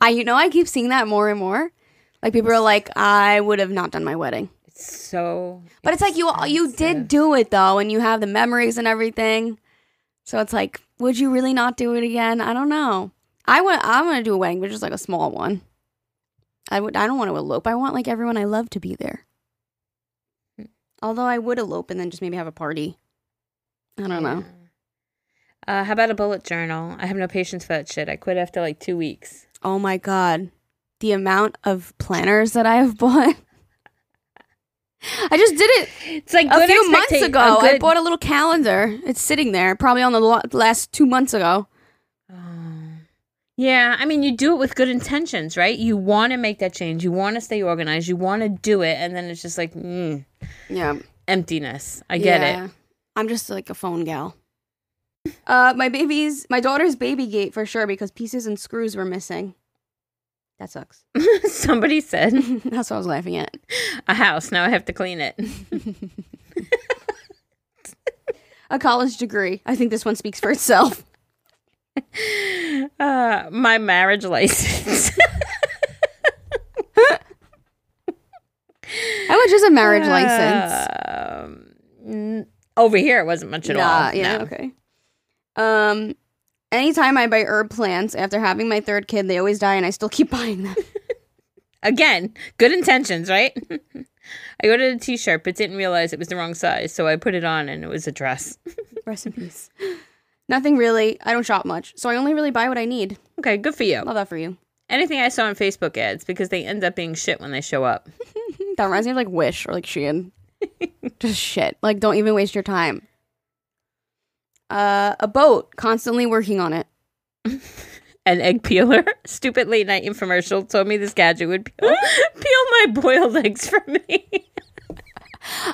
I, you know, I keep seeing that more and more. Like people are like, I would have not done my wedding. So. But it's like you you did do it though, and you have the memories and everything. So it's like, would you really not do it again? I don't know. I want. I want to do a wedding, but just like a small one. I would. I don't want to elope. I want like everyone I love to be there. Hmm. Although I would elope and then just maybe have a party. I don't know. Uh, how about a bullet journal? I have no patience for that shit. I quit after like two weeks. Oh my god, the amount of planners that I have bought. I just did it It's like a good few months ago. a I good- bought a little calendar. It's sitting there, probably on the lo- last two months ago. Oh. Yeah, I mean, you do it with good intentions, right? You want to make that change. You want to stay organized. You want to do it, and then it's just like mm, Yeah, emptiness. I get it. it. I'm just like a phone gal. Uh, my baby's, my daughter's baby gate for sure because pieces and screws were missing. That sucks. Somebody said That's what I was laughing at. a house. Now I have to clean it. A college degree. I think this one speaks for itself. Uh, my marriage license. How much is a marriage license? Um, over here, it wasn't much at Nah, all. Yeah. No. Okay. Um, anytime I buy herb plants after having my third kid, they always die, and I still keep buying them. Again, good intentions, right? I ordered a t-shirt but didn't realize it was the wrong size, so I put it on and it was a dress. Rest in peace. Nothing really. I don't shop much, so I only really buy what I need. Okay, good for you. Love that for you. Anything I saw on Facebook ads because they end up being shit when they show up. That reminds me of like Wish or like Shein. Just shit. Like, don't even waste your time. Uh, a boat. Constantly working on it. An egg peeler. Stupid late night infomercial told me this gadget would peel, peel my boiled eggs for me.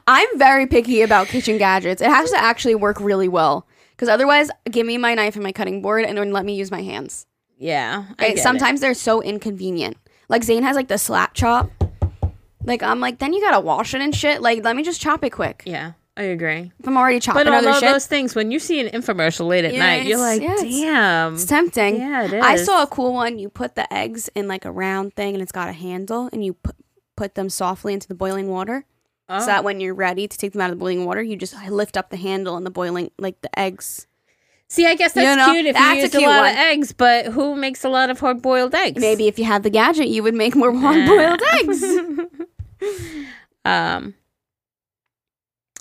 I'm very picky about kitchen gadgets. It has to actually work really well. Because otherwise, give me my knife and my cutting board and then let me use my hands. yeah. Get it. sometimes they're so inconvenient. Like Zane has like the slap chop. Like I'm like, then you gotta wash it and shit. Like, let me just chop it quick. Yeah, I agree. If I'm already chopping But all other of shit, those things, when you see an infomercial late at Yeah, night, you're it's- like, yeah, it's- damn. it's tempting. Yeah, it I saw a cool one. You put the eggs in like a round thing, and it's got a handle, and you put put them softly into the boiling water. Oh. So that when you're ready to take them out of the boiling water, you just lift up the handle and the boiling, like the eggs. See, I guess You that's know, cute if that's you use a, cute lot one. of eggs, but who makes a lot of hard boiled eggs? Maybe if you had the gadget, you would make more hard boiled eggs. um,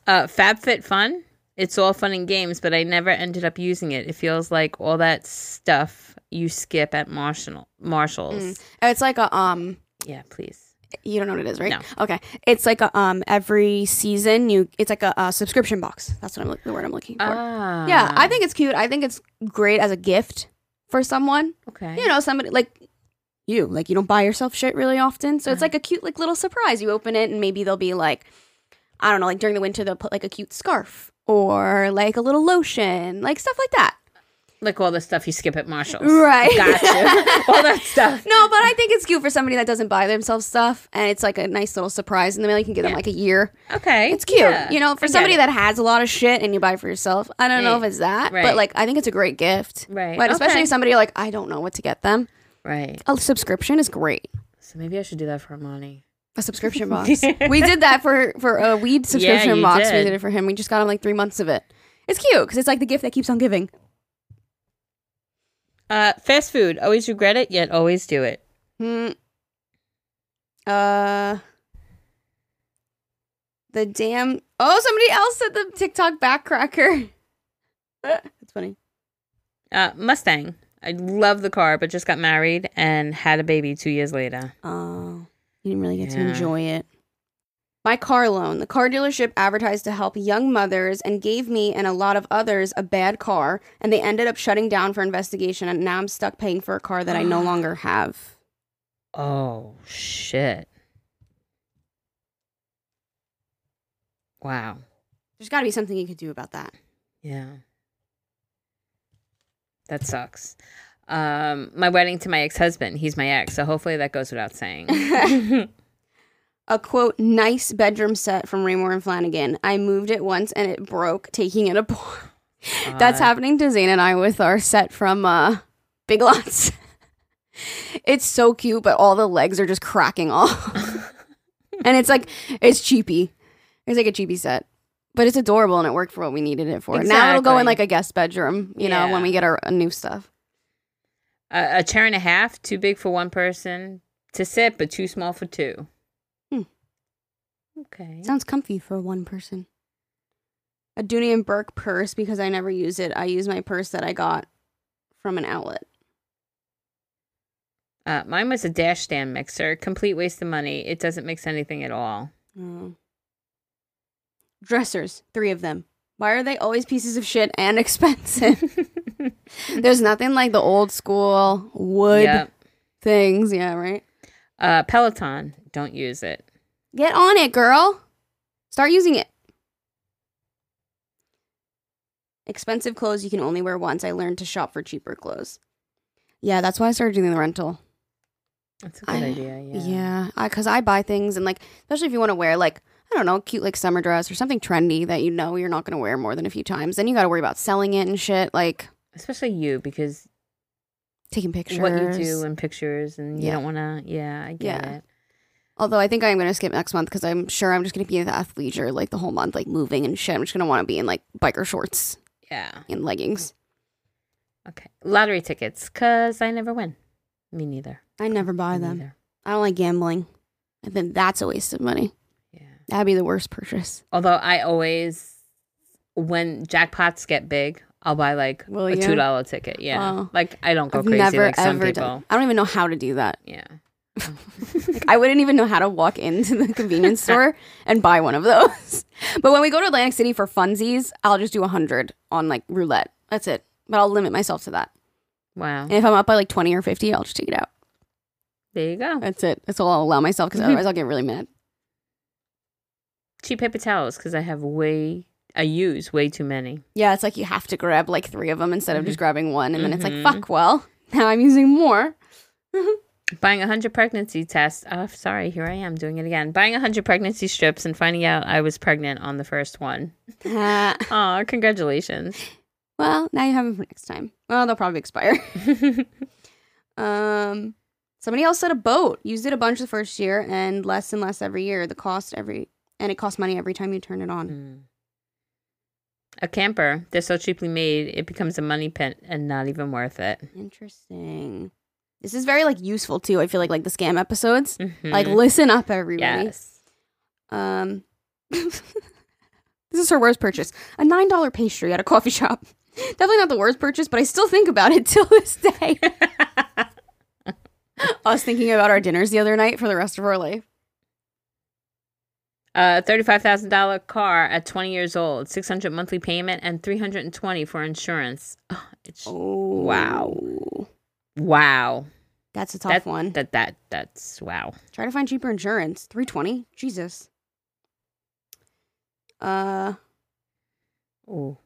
uh, FabFitFun. It's all fun and games, but I never ended up using it. It feels like all that stuff you skip at Marshall Marshalls. Mm. It's like a um. Yeah, please. You don't know what it is, right? No. Okay. It's like a um. Every season, you it's like a, a subscription box. That's what I'm the word I'm looking for. Ah, yeah, I think it's cute. I think it's great as a gift for someone. okay. you know, somebody like you, like you don't buy yourself shit really often. So it's Uh-huh. like a cute, like little surprise. You open it and maybe they'll be like, I don't know, like during the winter, they'll put like a cute scarf or like a little lotion, like stuff like that. like all the stuff you skip at Marshalls. Right. Gotcha. all that stuff. No, but I think it's cute for somebody that doesn't buy themselves stuff and it's like a nice little surprise. in the mail. you can give them like a year. Okay. It's cute. Yeah, you know, for somebody it. that has a lot of shit and you buy for yourself, I don't know if it's that, Right. but like I think it's a great gift. Right. But especially Okay. if somebody like, I don't know what to get them. Right. A subscription is great. So maybe I should do that for Armani. A subscription box. we did that for for a weed subscription you box. We did. did it for him. We just got him like three months of it. It's cute because it's like the gift that keeps on giving. Uh, fast food. Always regret it, yet always do it. Hmm. Uh. The damn. Oh, somebody else said the TikTok backcracker. That's funny. Uh, Mustang. I love the car, but just got married and had a baby two years later. Oh, you didn't really get to enjoy it. My car loan. The car dealership advertised to help young mothers and gave me and a lot of others a bad car, and they ended up shutting down for investigation. And now I'm stuck paying for a car that I no longer have. Oh shit! Wow. There's got to be something you could do about that. Yeah. That sucks. Um, my wedding to my ex husband. He's my ex, so hopefully that goes without saying. A quote, nice bedroom set from Raymour and Flanigan. I moved it once and it broke, taking it apart. That's Uh, happening to Zane and I with our set from uh, Big Lots. it's so cute, but all the legs are just cracking off. and it's like, it's cheapy. It's like a cheapy set. But it's adorable and it worked for what we needed it for. Now it'll go in like a guest bedroom, you know, when we get our new stuff. A, a chair and a half, too big for one person, to sit, but too small for two. Hmm. Okay. Sounds comfy for one person. A Dooney and Bourke purse because I never use it. I use my purse that I got from an outlet. Uh, mine was a dash stand mixer. Complete waste of money. It doesn't mix anything at all. Oh. Dressers, three of them. Why are they always pieces of shit and expensive? There's nothing like the old school wood Yep. things. Yeah, right? Uh, Peloton. Don't use it. Get on it, girl. Start using it. Expensive clothes you can only wear once. I learned to shop for cheaper clothes. Yeah, that's why I started doing the rental. That's a good I- idea. Yeah. Yeah, because I, buy things and like, especially if you want to wear like I don't know, cute like summer dress or something trendy that you know you're not going to wear more than a few times. Then you got to worry about selling it and shit, like Especially you, because taking pictures. what you do in pictures, and you Yeah. don't want to. Yeah, I get Yeah. it. Although I think I'm going to skip next month because I'm sure I'm just going to be in the athleisure like the whole month, like moving and shit. I'm just going to want to be in like biker shorts Yeah. and leggings. Okay. Lottery tickets, cause I never win. Me neither. I never buy Me them. neither. I don't like gambling. I think that's a waste of money. Yeah. That'd be the worst purchase. Although I always, when jackpots get big, I'll buy like Will a you? two dollar ticket. Yeah. Like I don't go I've crazy never like some people. done. I don't even know how to do that. Yeah. Like, I wouldn't even know how to walk into the convenience store and buy one of those. But when we go to Atlantic City for funsies, I'll just do a hundred on like roulette. That's it. But I'll limit myself to that. Wow. And if I'm up by like twenty or fifty, I'll just take it out. There you go. That's it. That's all I'll allow myself because mm-hmm. otherwise I'll get really mad. Cheap paper towels, because I have way, I use way too many. Yeah, it's like you have to grab like three of them instead of just grabbing one, and then it's like, Mhm. fuck. Well, now I'm using more. Buying a hundred pregnancy tests. Oh, sorry. Here I am doing it again. Buying a hundred pregnancy strips and finding out I was pregnant on the first one. Ah, Oh, congratulations. well, now you have them for next time. Well, they'll probably expire. Um, somebody else said a boat. Used it a bunch the first year and less and less every year. The cost every and it costs money every time you turn it on. Mm. A camper. They're so cheaply made, it becomes a money pit and not even worth it. Interesting. This is very like useful too. I feel like like the scam episodes. Mhm. Like listen up, everybody. yes. Um, this is her worst purchase: a nine dollar pastry at a coffee shop. Definitely not the worst purchase, but I still think about it till this day. I was thinking about our dinners the other night for the rest of our life. A thirty-five thousand dollar car at twenty years old, six hundred monthly payment, and three hundred and twenty for insurance. Oh, it's Oh Wow. wow. that's a tough That one. That that that's wow. Try to find cheaper insurance. Three twenty. Jesus. Uh, Oh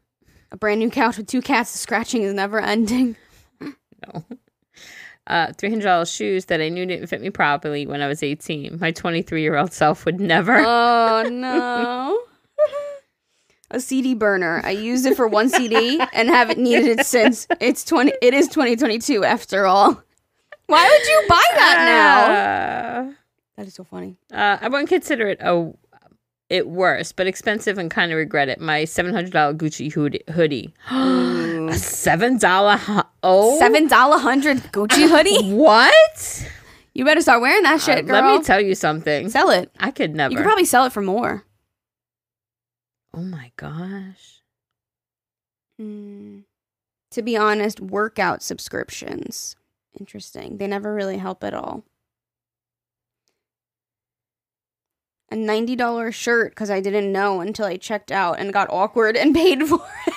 a brand new couch with two cats. The scratching is never ending. no. Uh, three hundred dollars shoes that I knew didn't fit me properly when I was eighteen. My twenty-three-year-old self would never. Oh no. A CD burner. I used it for one CD and haven't needed it since. It's twenty. It is twenty twenty two. After all, why would you buy that now? That is so funny. Uh, I wouldn't consider it a it worse, but expensive and kind of regret it. My seven hundred dollar Gucci hoodie. hoodie. a seven dollar hu- oh Seven dollar hundred Gucci hoodie. What? You better start wearing that shit, Uh, girl. let me tell you something. Sell it. I could never. You could probably sell it for more. oh my gosh. Mm. To be honest, workout subscriptions. Interesting. They never really help at all. A $90 shirt because I didn't know until I checked out and got awkward and paid for it.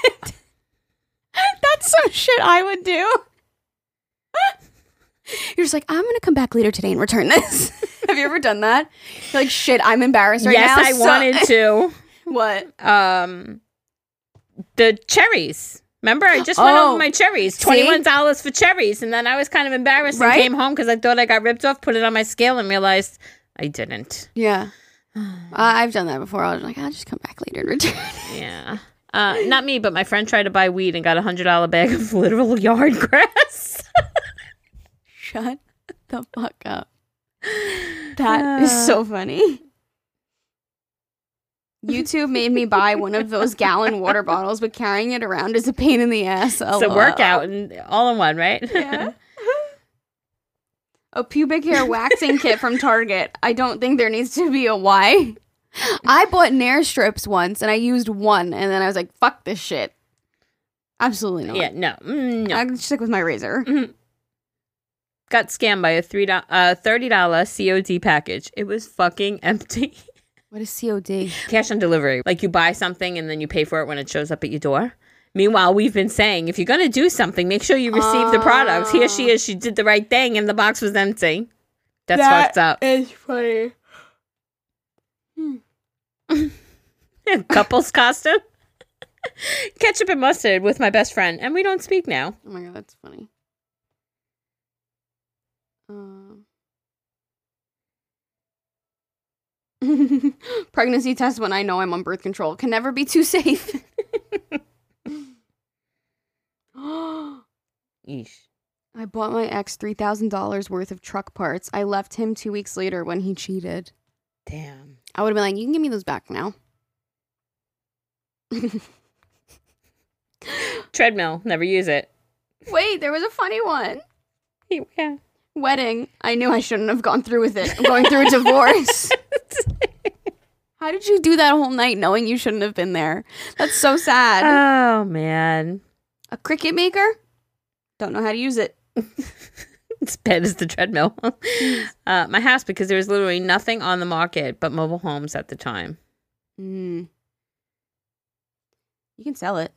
That's some shit I would do. You're just like, I'm going to come back later today and return this. Have you ever done that? You're like, shit, I'm embarrassed right yes, now. I so- wanted to. what? Um, the cherries. Remember, I just went Oh, over my cherries. Twenty one dollars for cherries, and then I was kind of embarrassed Right? and came home because I thought I got ripped off. Put it on my scale and realized I didn't. Yeah. Uh, I've done that before. I was like, I'll just come back later and return. Yeah. Uh, not me, but my friend tried to buy weed and got a hundred dollar bag of literal yard grass. Shut the fuck up. That is so funny. YouTube made me buy one of those gallon water bottles, but carrying it around is a pain in the ass. it's a workout and all in one, right? Yeah. A pubic hair waxing kit from Target. I don't think there needs to be a Y. I bought Nair strips once and I used one and then I was like, fuck this shit. Absolutely not. Yeah, no, mm, no. I can stick with my razor. Got scammed by a three uh, thirty dollar COD package. It was fucking empty. What is COD? Cash on delivery, like you buy something and then you pay for it when it shows up at your door. Meanwhile, we've been saying if you're gonna do something, make sure you receive the product. Here she is. She did the right thing, and the box was empty. That's fucked up. It's funny. Couples costume. Ketchup and mustard with my best friend, and we don't speak now. Oh my god, that's funny. Um. Pregnancy test when I know I'm on birth control can never be too safe. Yeesh. I bought my ex $3,000 worth of truck parts. I left him two weeks later when he cheated. Damn. I would have been like, you can give me those back now. Treadmill. Never use it. Wait, there was a funny one. Yeah. Wedding. I knew I shouldn't have gone through with it. I'm going through a divorce. How did you do that whole night knowing you shouldn't have been there? That's so sad. Oh man. a Cricut Maker? Don't know how to use it. It's bad as the treadmill. uh, my house because there was literally nothing on the market but mobile homes at the time. Mm. You can sell it.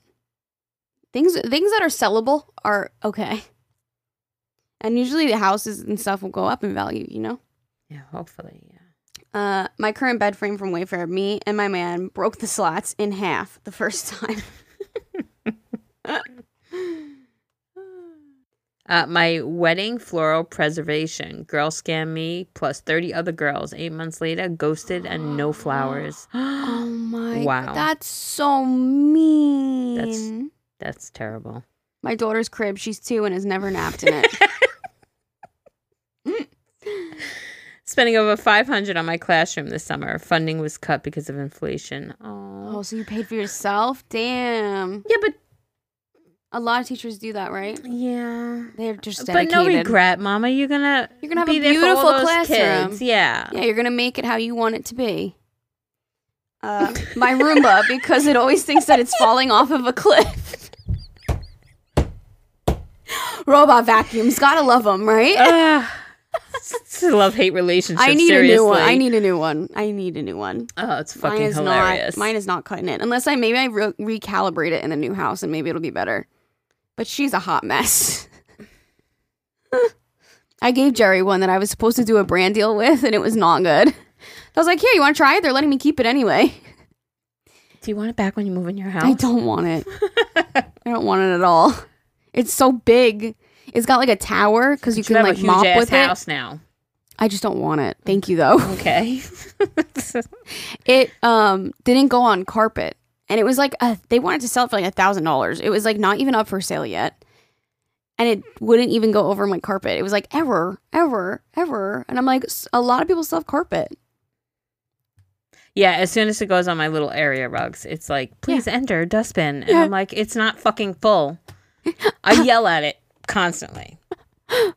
Things things that are sellable are okay. And usually the houses and stuff will go up in value, you know? Yeah, hopefully. Yeah. Uh, my current bed frame from Wayfair, me and my man broke the slats in half the first time. Uh, my wedding floral preservation. Girl scammed me plus 30 other girls. Eight months later, ghosted and no flowers. oh my Wow. God, that's so mean. That's- That's terrible. my daughter's crib, she's two and has never napped in it. Spending over 500 on my classroom this summer. Funding was cut because of inflation. Oh. oh, so you paid for yourself? Damn. Yeah, but A lot of teachers do that, right? yeah. They're just But dedicated. no regret, Mama. You're gonna You're gonna have a beautiful classroom. Kids. Yeah. Yeah, you're gonna make it how you want it to be. Uh, my Roomba, because it always thinks that it's falling off of a cliff. Robot vacuums, gotta love them, right? It's a love hate relationship. I need seriously. a new one. I need a new one. I need a new one. Oh, it's Mine fucking is hilarious. not. Mine is not cutting it. Unless I maybe I re- recalibrate it in the new house and maybe it'll be better. But she's a hot mess. I gave Jerry one that I was supposed to do a brand deal with, and it was not good. I was like, "Here, you want to try it? They're letting me keep it anyway." Do you want it back when you move in your house? I don't want it. I don't want it at all. It's so big. It's got like a tower because you can like mop ass with house now. I just don't want it. Thank you though. Okay. It um didn't go on carpet, and it was like uh they wanted to sell it for like a thousand dollars. It was like not even up for sale yet, and it wouldn't even go over my carpet. It was like ever, ever, ever, and I'm like, a lot of people still have carpet. yeah, as soon as it goes on my little area rugs, it's like, please enter dustbin. And Yeah. I'm like, it's not fucking full. I yell at it constantly.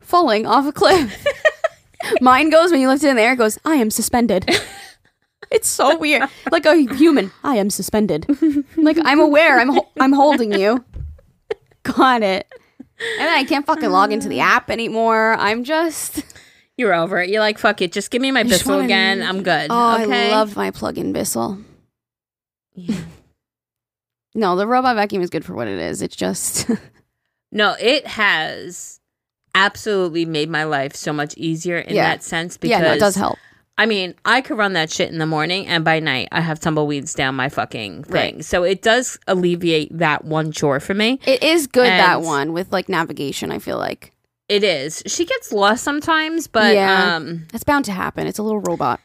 falling off a cliff. Mine goes when you lift it in the air. It goes, I am suspended. It's so weird, like a human. I am suspended. like I'm aware. I'm ho- I'm holding you. Got it. And I can't fucking log into the app anymore. I'm just. You're over it. You're like, fuck it. Just give me my Bissell again. I'm good. Oh, okay. I love my plug-in Bissell. Yeah. No, the robot vacuum is good for what it is. It's just No, it has absolutely made my life so much easier in Yeah. that sense because yeah, no, it does help. I mean, I could run that shit in the morning and by night I have tumbleweeds down my fucking thing. Right. So it does alleviate that one chore for me. It is good that one with like navigation. I feel like It is. She gets lost sometimes, but Yeah. um it's bound to happen. It's a little robot.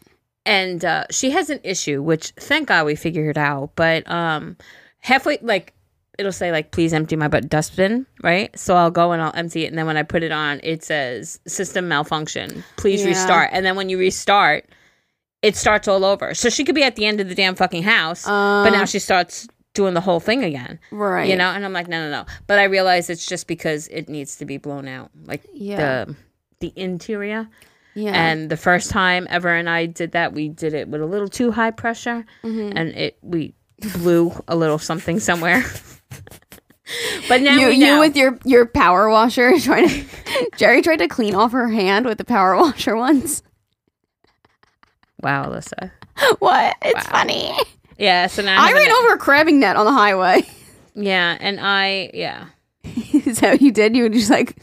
and uh she has an issue which thank God we figured out, but um halfway like it'll say like please empty my butt dustbin, right? So I'll go and I'll empty it and then when I put it on it says system malfunction. Please Yeah. restart. And then when you restart it starts all over. So she could be at the end of the damn fucking house, Um, but now she starts doing the whole thing again. right. You know, and I'm like, no, no, no. But I realize it's just because it needs to be blown out. Like Yeah. the the interior. Yeah. And the first time ever and I did that, we did it with a little too high pressure, Mm-hmm. and it we blew a little something somewhere. but now you, you with your your power washer trying to Jerry tried to clean off her hand with the power washer once. wow, Alyssa. What? It's Wow. funny. Yeah, so now I ran an- over a crabbing net on the highway. Yeah, and I yeah. Is that what you did? You would just like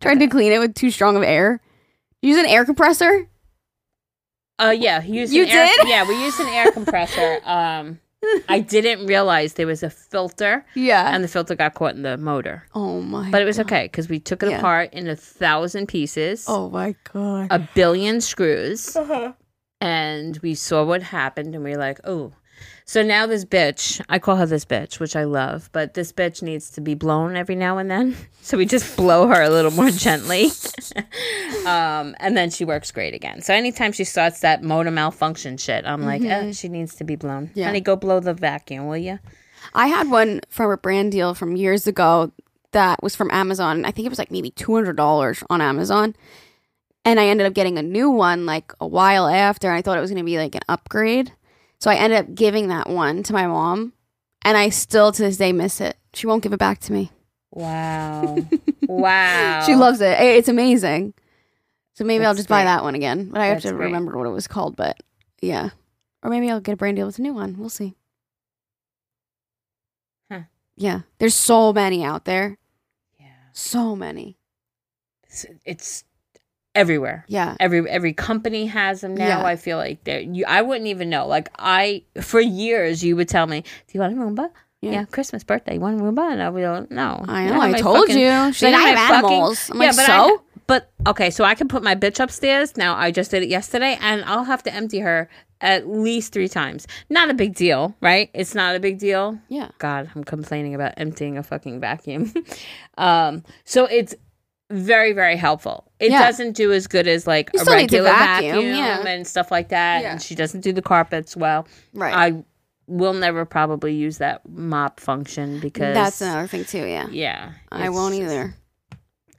tried to clean it with too strong of air. Use an air compressor. Uh yeah, use You an air, did? Yeah, we used an air compressor. Um I didn't realize there was a filter Yeah. and the filter got caught in the motor. oh my. But it was okay because we took it Yeah. apart in a thousand pieces, oh my god. a billion screws, Uh-huh. and we saw what happened and we were like, oh. So now this bitch, I call her this bitch, which I love, but this bitch needs to be blown every now and then. So we just blow her a little more gently. um, and then she works great again. So anytime she starts that motor malfunction shit, I'm like, eh, she needs to be blown. Mm-hmm. Yeah. Honey, go blow the vacuum, will you? I had one from a brand deal from years ago that was from Amazon. I think it was like maybe two hundred dollars on Amazon, and I ended up getting a new one like a while after. I thought it was going to be like an upgrade, so I ended up giving that one to my mom, and I still to this day miss it. She won't give it back to me. Wow. wow. She loves it. It's amazing. So maybe I'll That's just buy that one again. But I have That's to great. remember what it was called. But yeah, or maybe I'll get a brand deal with a new one. We'll see. Huh. Yeah, there's so many out there. Yeah. So many. It's, it's everywhere. Yeah. Every every company has them now. Yeah. I feel like they you I wouldn't even know. Like I for years you would tell me, "Do you want a Roomba?" Yeah. Yeah, Christmas birthday. You want a Roomba? And I would go, "No." I know. I told fucking- you. She's like, I have my fucking- animals. I'm yeah, like, but so? I, but okay, so I can put my bitch upstairs. Now I just did it yesterday, and I'll have to empty her at least three times. Not a big deal, right? It's not a big deal. yeah. God, I'm complaining about emptying a fucking vacuum. um, so it's very, very helpful. It Yeah. doesn't do as good as like You a regular vacuum, vacuum, yeah. and stuff like that. Yeah. And she doesn't do the carpets well. Right. I will never probably use that mop function because That's another thing too. Yeah. yeah, I won't just- either.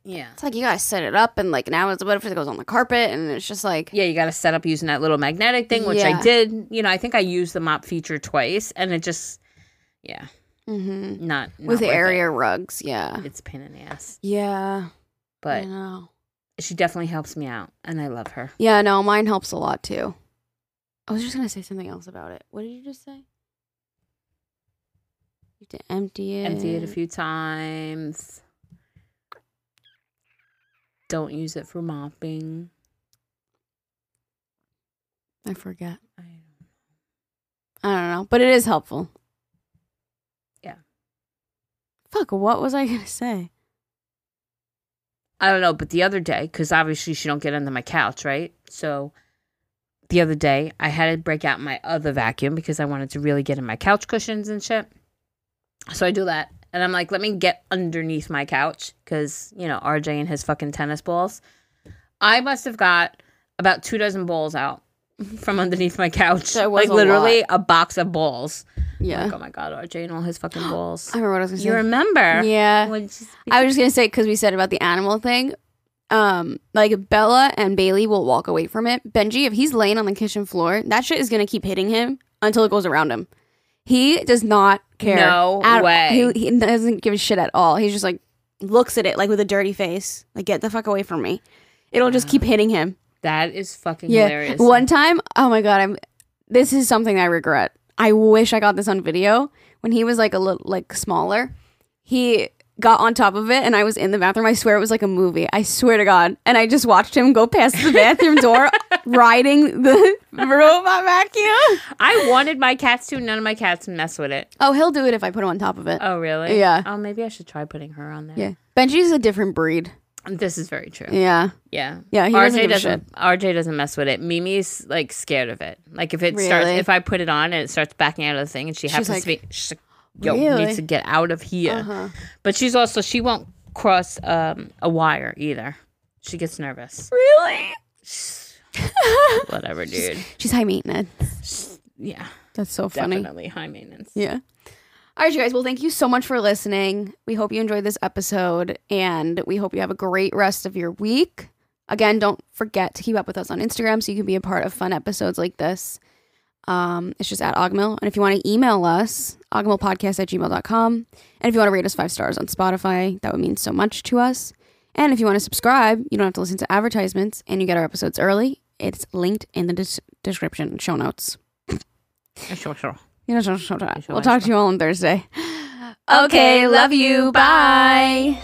Yeah. It's like you gotta set it up, and like now it's what if it goes on the carpet, and it's just like Yeah, you got to set up using that little magnetic thing, which Yeah. I did. You know, I think I used the mop feature twice, and it just, yeah, mhm. not, not with the worth it. area rugs. Yeah. It's a pain in the ass, Yeah. But she definitely helps me out, and I love her. Yeah, no, mine helps a lot too. I was just gonna say something else about it. What did you just say? You have to empty it. Empty it a few times. Don't use it for mopping. I forget. I, I don't know, but it is helpful. Yeah. Fuck. What was I gonna say? I don't know, but the other day, because obviously she don't get under my couch, right? So the other day, I had to break out my other vacuum because I wanted to really get in my couch cushions and shit. So I do that, and I'm like, let me get underneath my couch because you know RJ and his fucking tennis balls. I must have got about two dozen balls out from underneath my couch, like a literally a box of balls. Yeah. Like, oh my god, RJ and all his fucking balls. I remember what I was gonna say. you remember? Yeah. I was just gonna say because we said about the animal thing. Um, like Bella and Bailey will walk away from it. Benji, if he's laying on the kitchen floor, that shit is gonna keep hitting him until it goes around him. He does not care. No at- way. He, he doesn't give a shit at all. He's just like looks at it like with a dirty face, like get the fuck away from me. It'll just keep hitting him. that is fucking Yeah. hilarious. One time, oh my god, I'm. This is something I regret. I wish I got this on video when he was like a little like smaller. He got on top of it, and I was in the bathroom. I swear it was like a movie. I swear to God. And I just watched him go past the bathroom door, riding the robot vacuum. I wanted my cats to. None of my cats mess with it. Oh, he'll do it if I put him on top of it. Oh, really? Yeah. Oh, maybe I should try putting her on there. yeah, Benji's a different breed. This is very true. Yeah, Yeah. Yeah, he doesn't RJ doesn't. RJ doesn't mess with it. Mimi's like scared of it. Like if it starts, if I put it on and it starts backing out of the thing, and she happens like, to be, she's like, yo, "Really?" needs to get out of here. Uh-huh. But she's also she won't cross um, a wire either. She gets nervous. really. Whatever, dude. She's high maintenance. Yeah, That's so funny. definitely high maintenance. Yeah. All right, you guys. Well, thank you so much for listening. We hope you enjoyed this episode and we hope you have a great rest of your week. Again, don't forget to keep up with us on Instagram so you can be a part of fun episodes like this. Um, it's just at Agahmil. And if you want to email us, agahmilpodcast at gmail.com. And if you want to rate us five stars on Spotify, that would mean so much to us. And if you want to subscribe, you don't have to listen to advertisements and you get our episodes early. It's linked in the des- description, show notes. Sure, sure. You know, we'll talk to you all on Thursday. Okay, love you. Bye.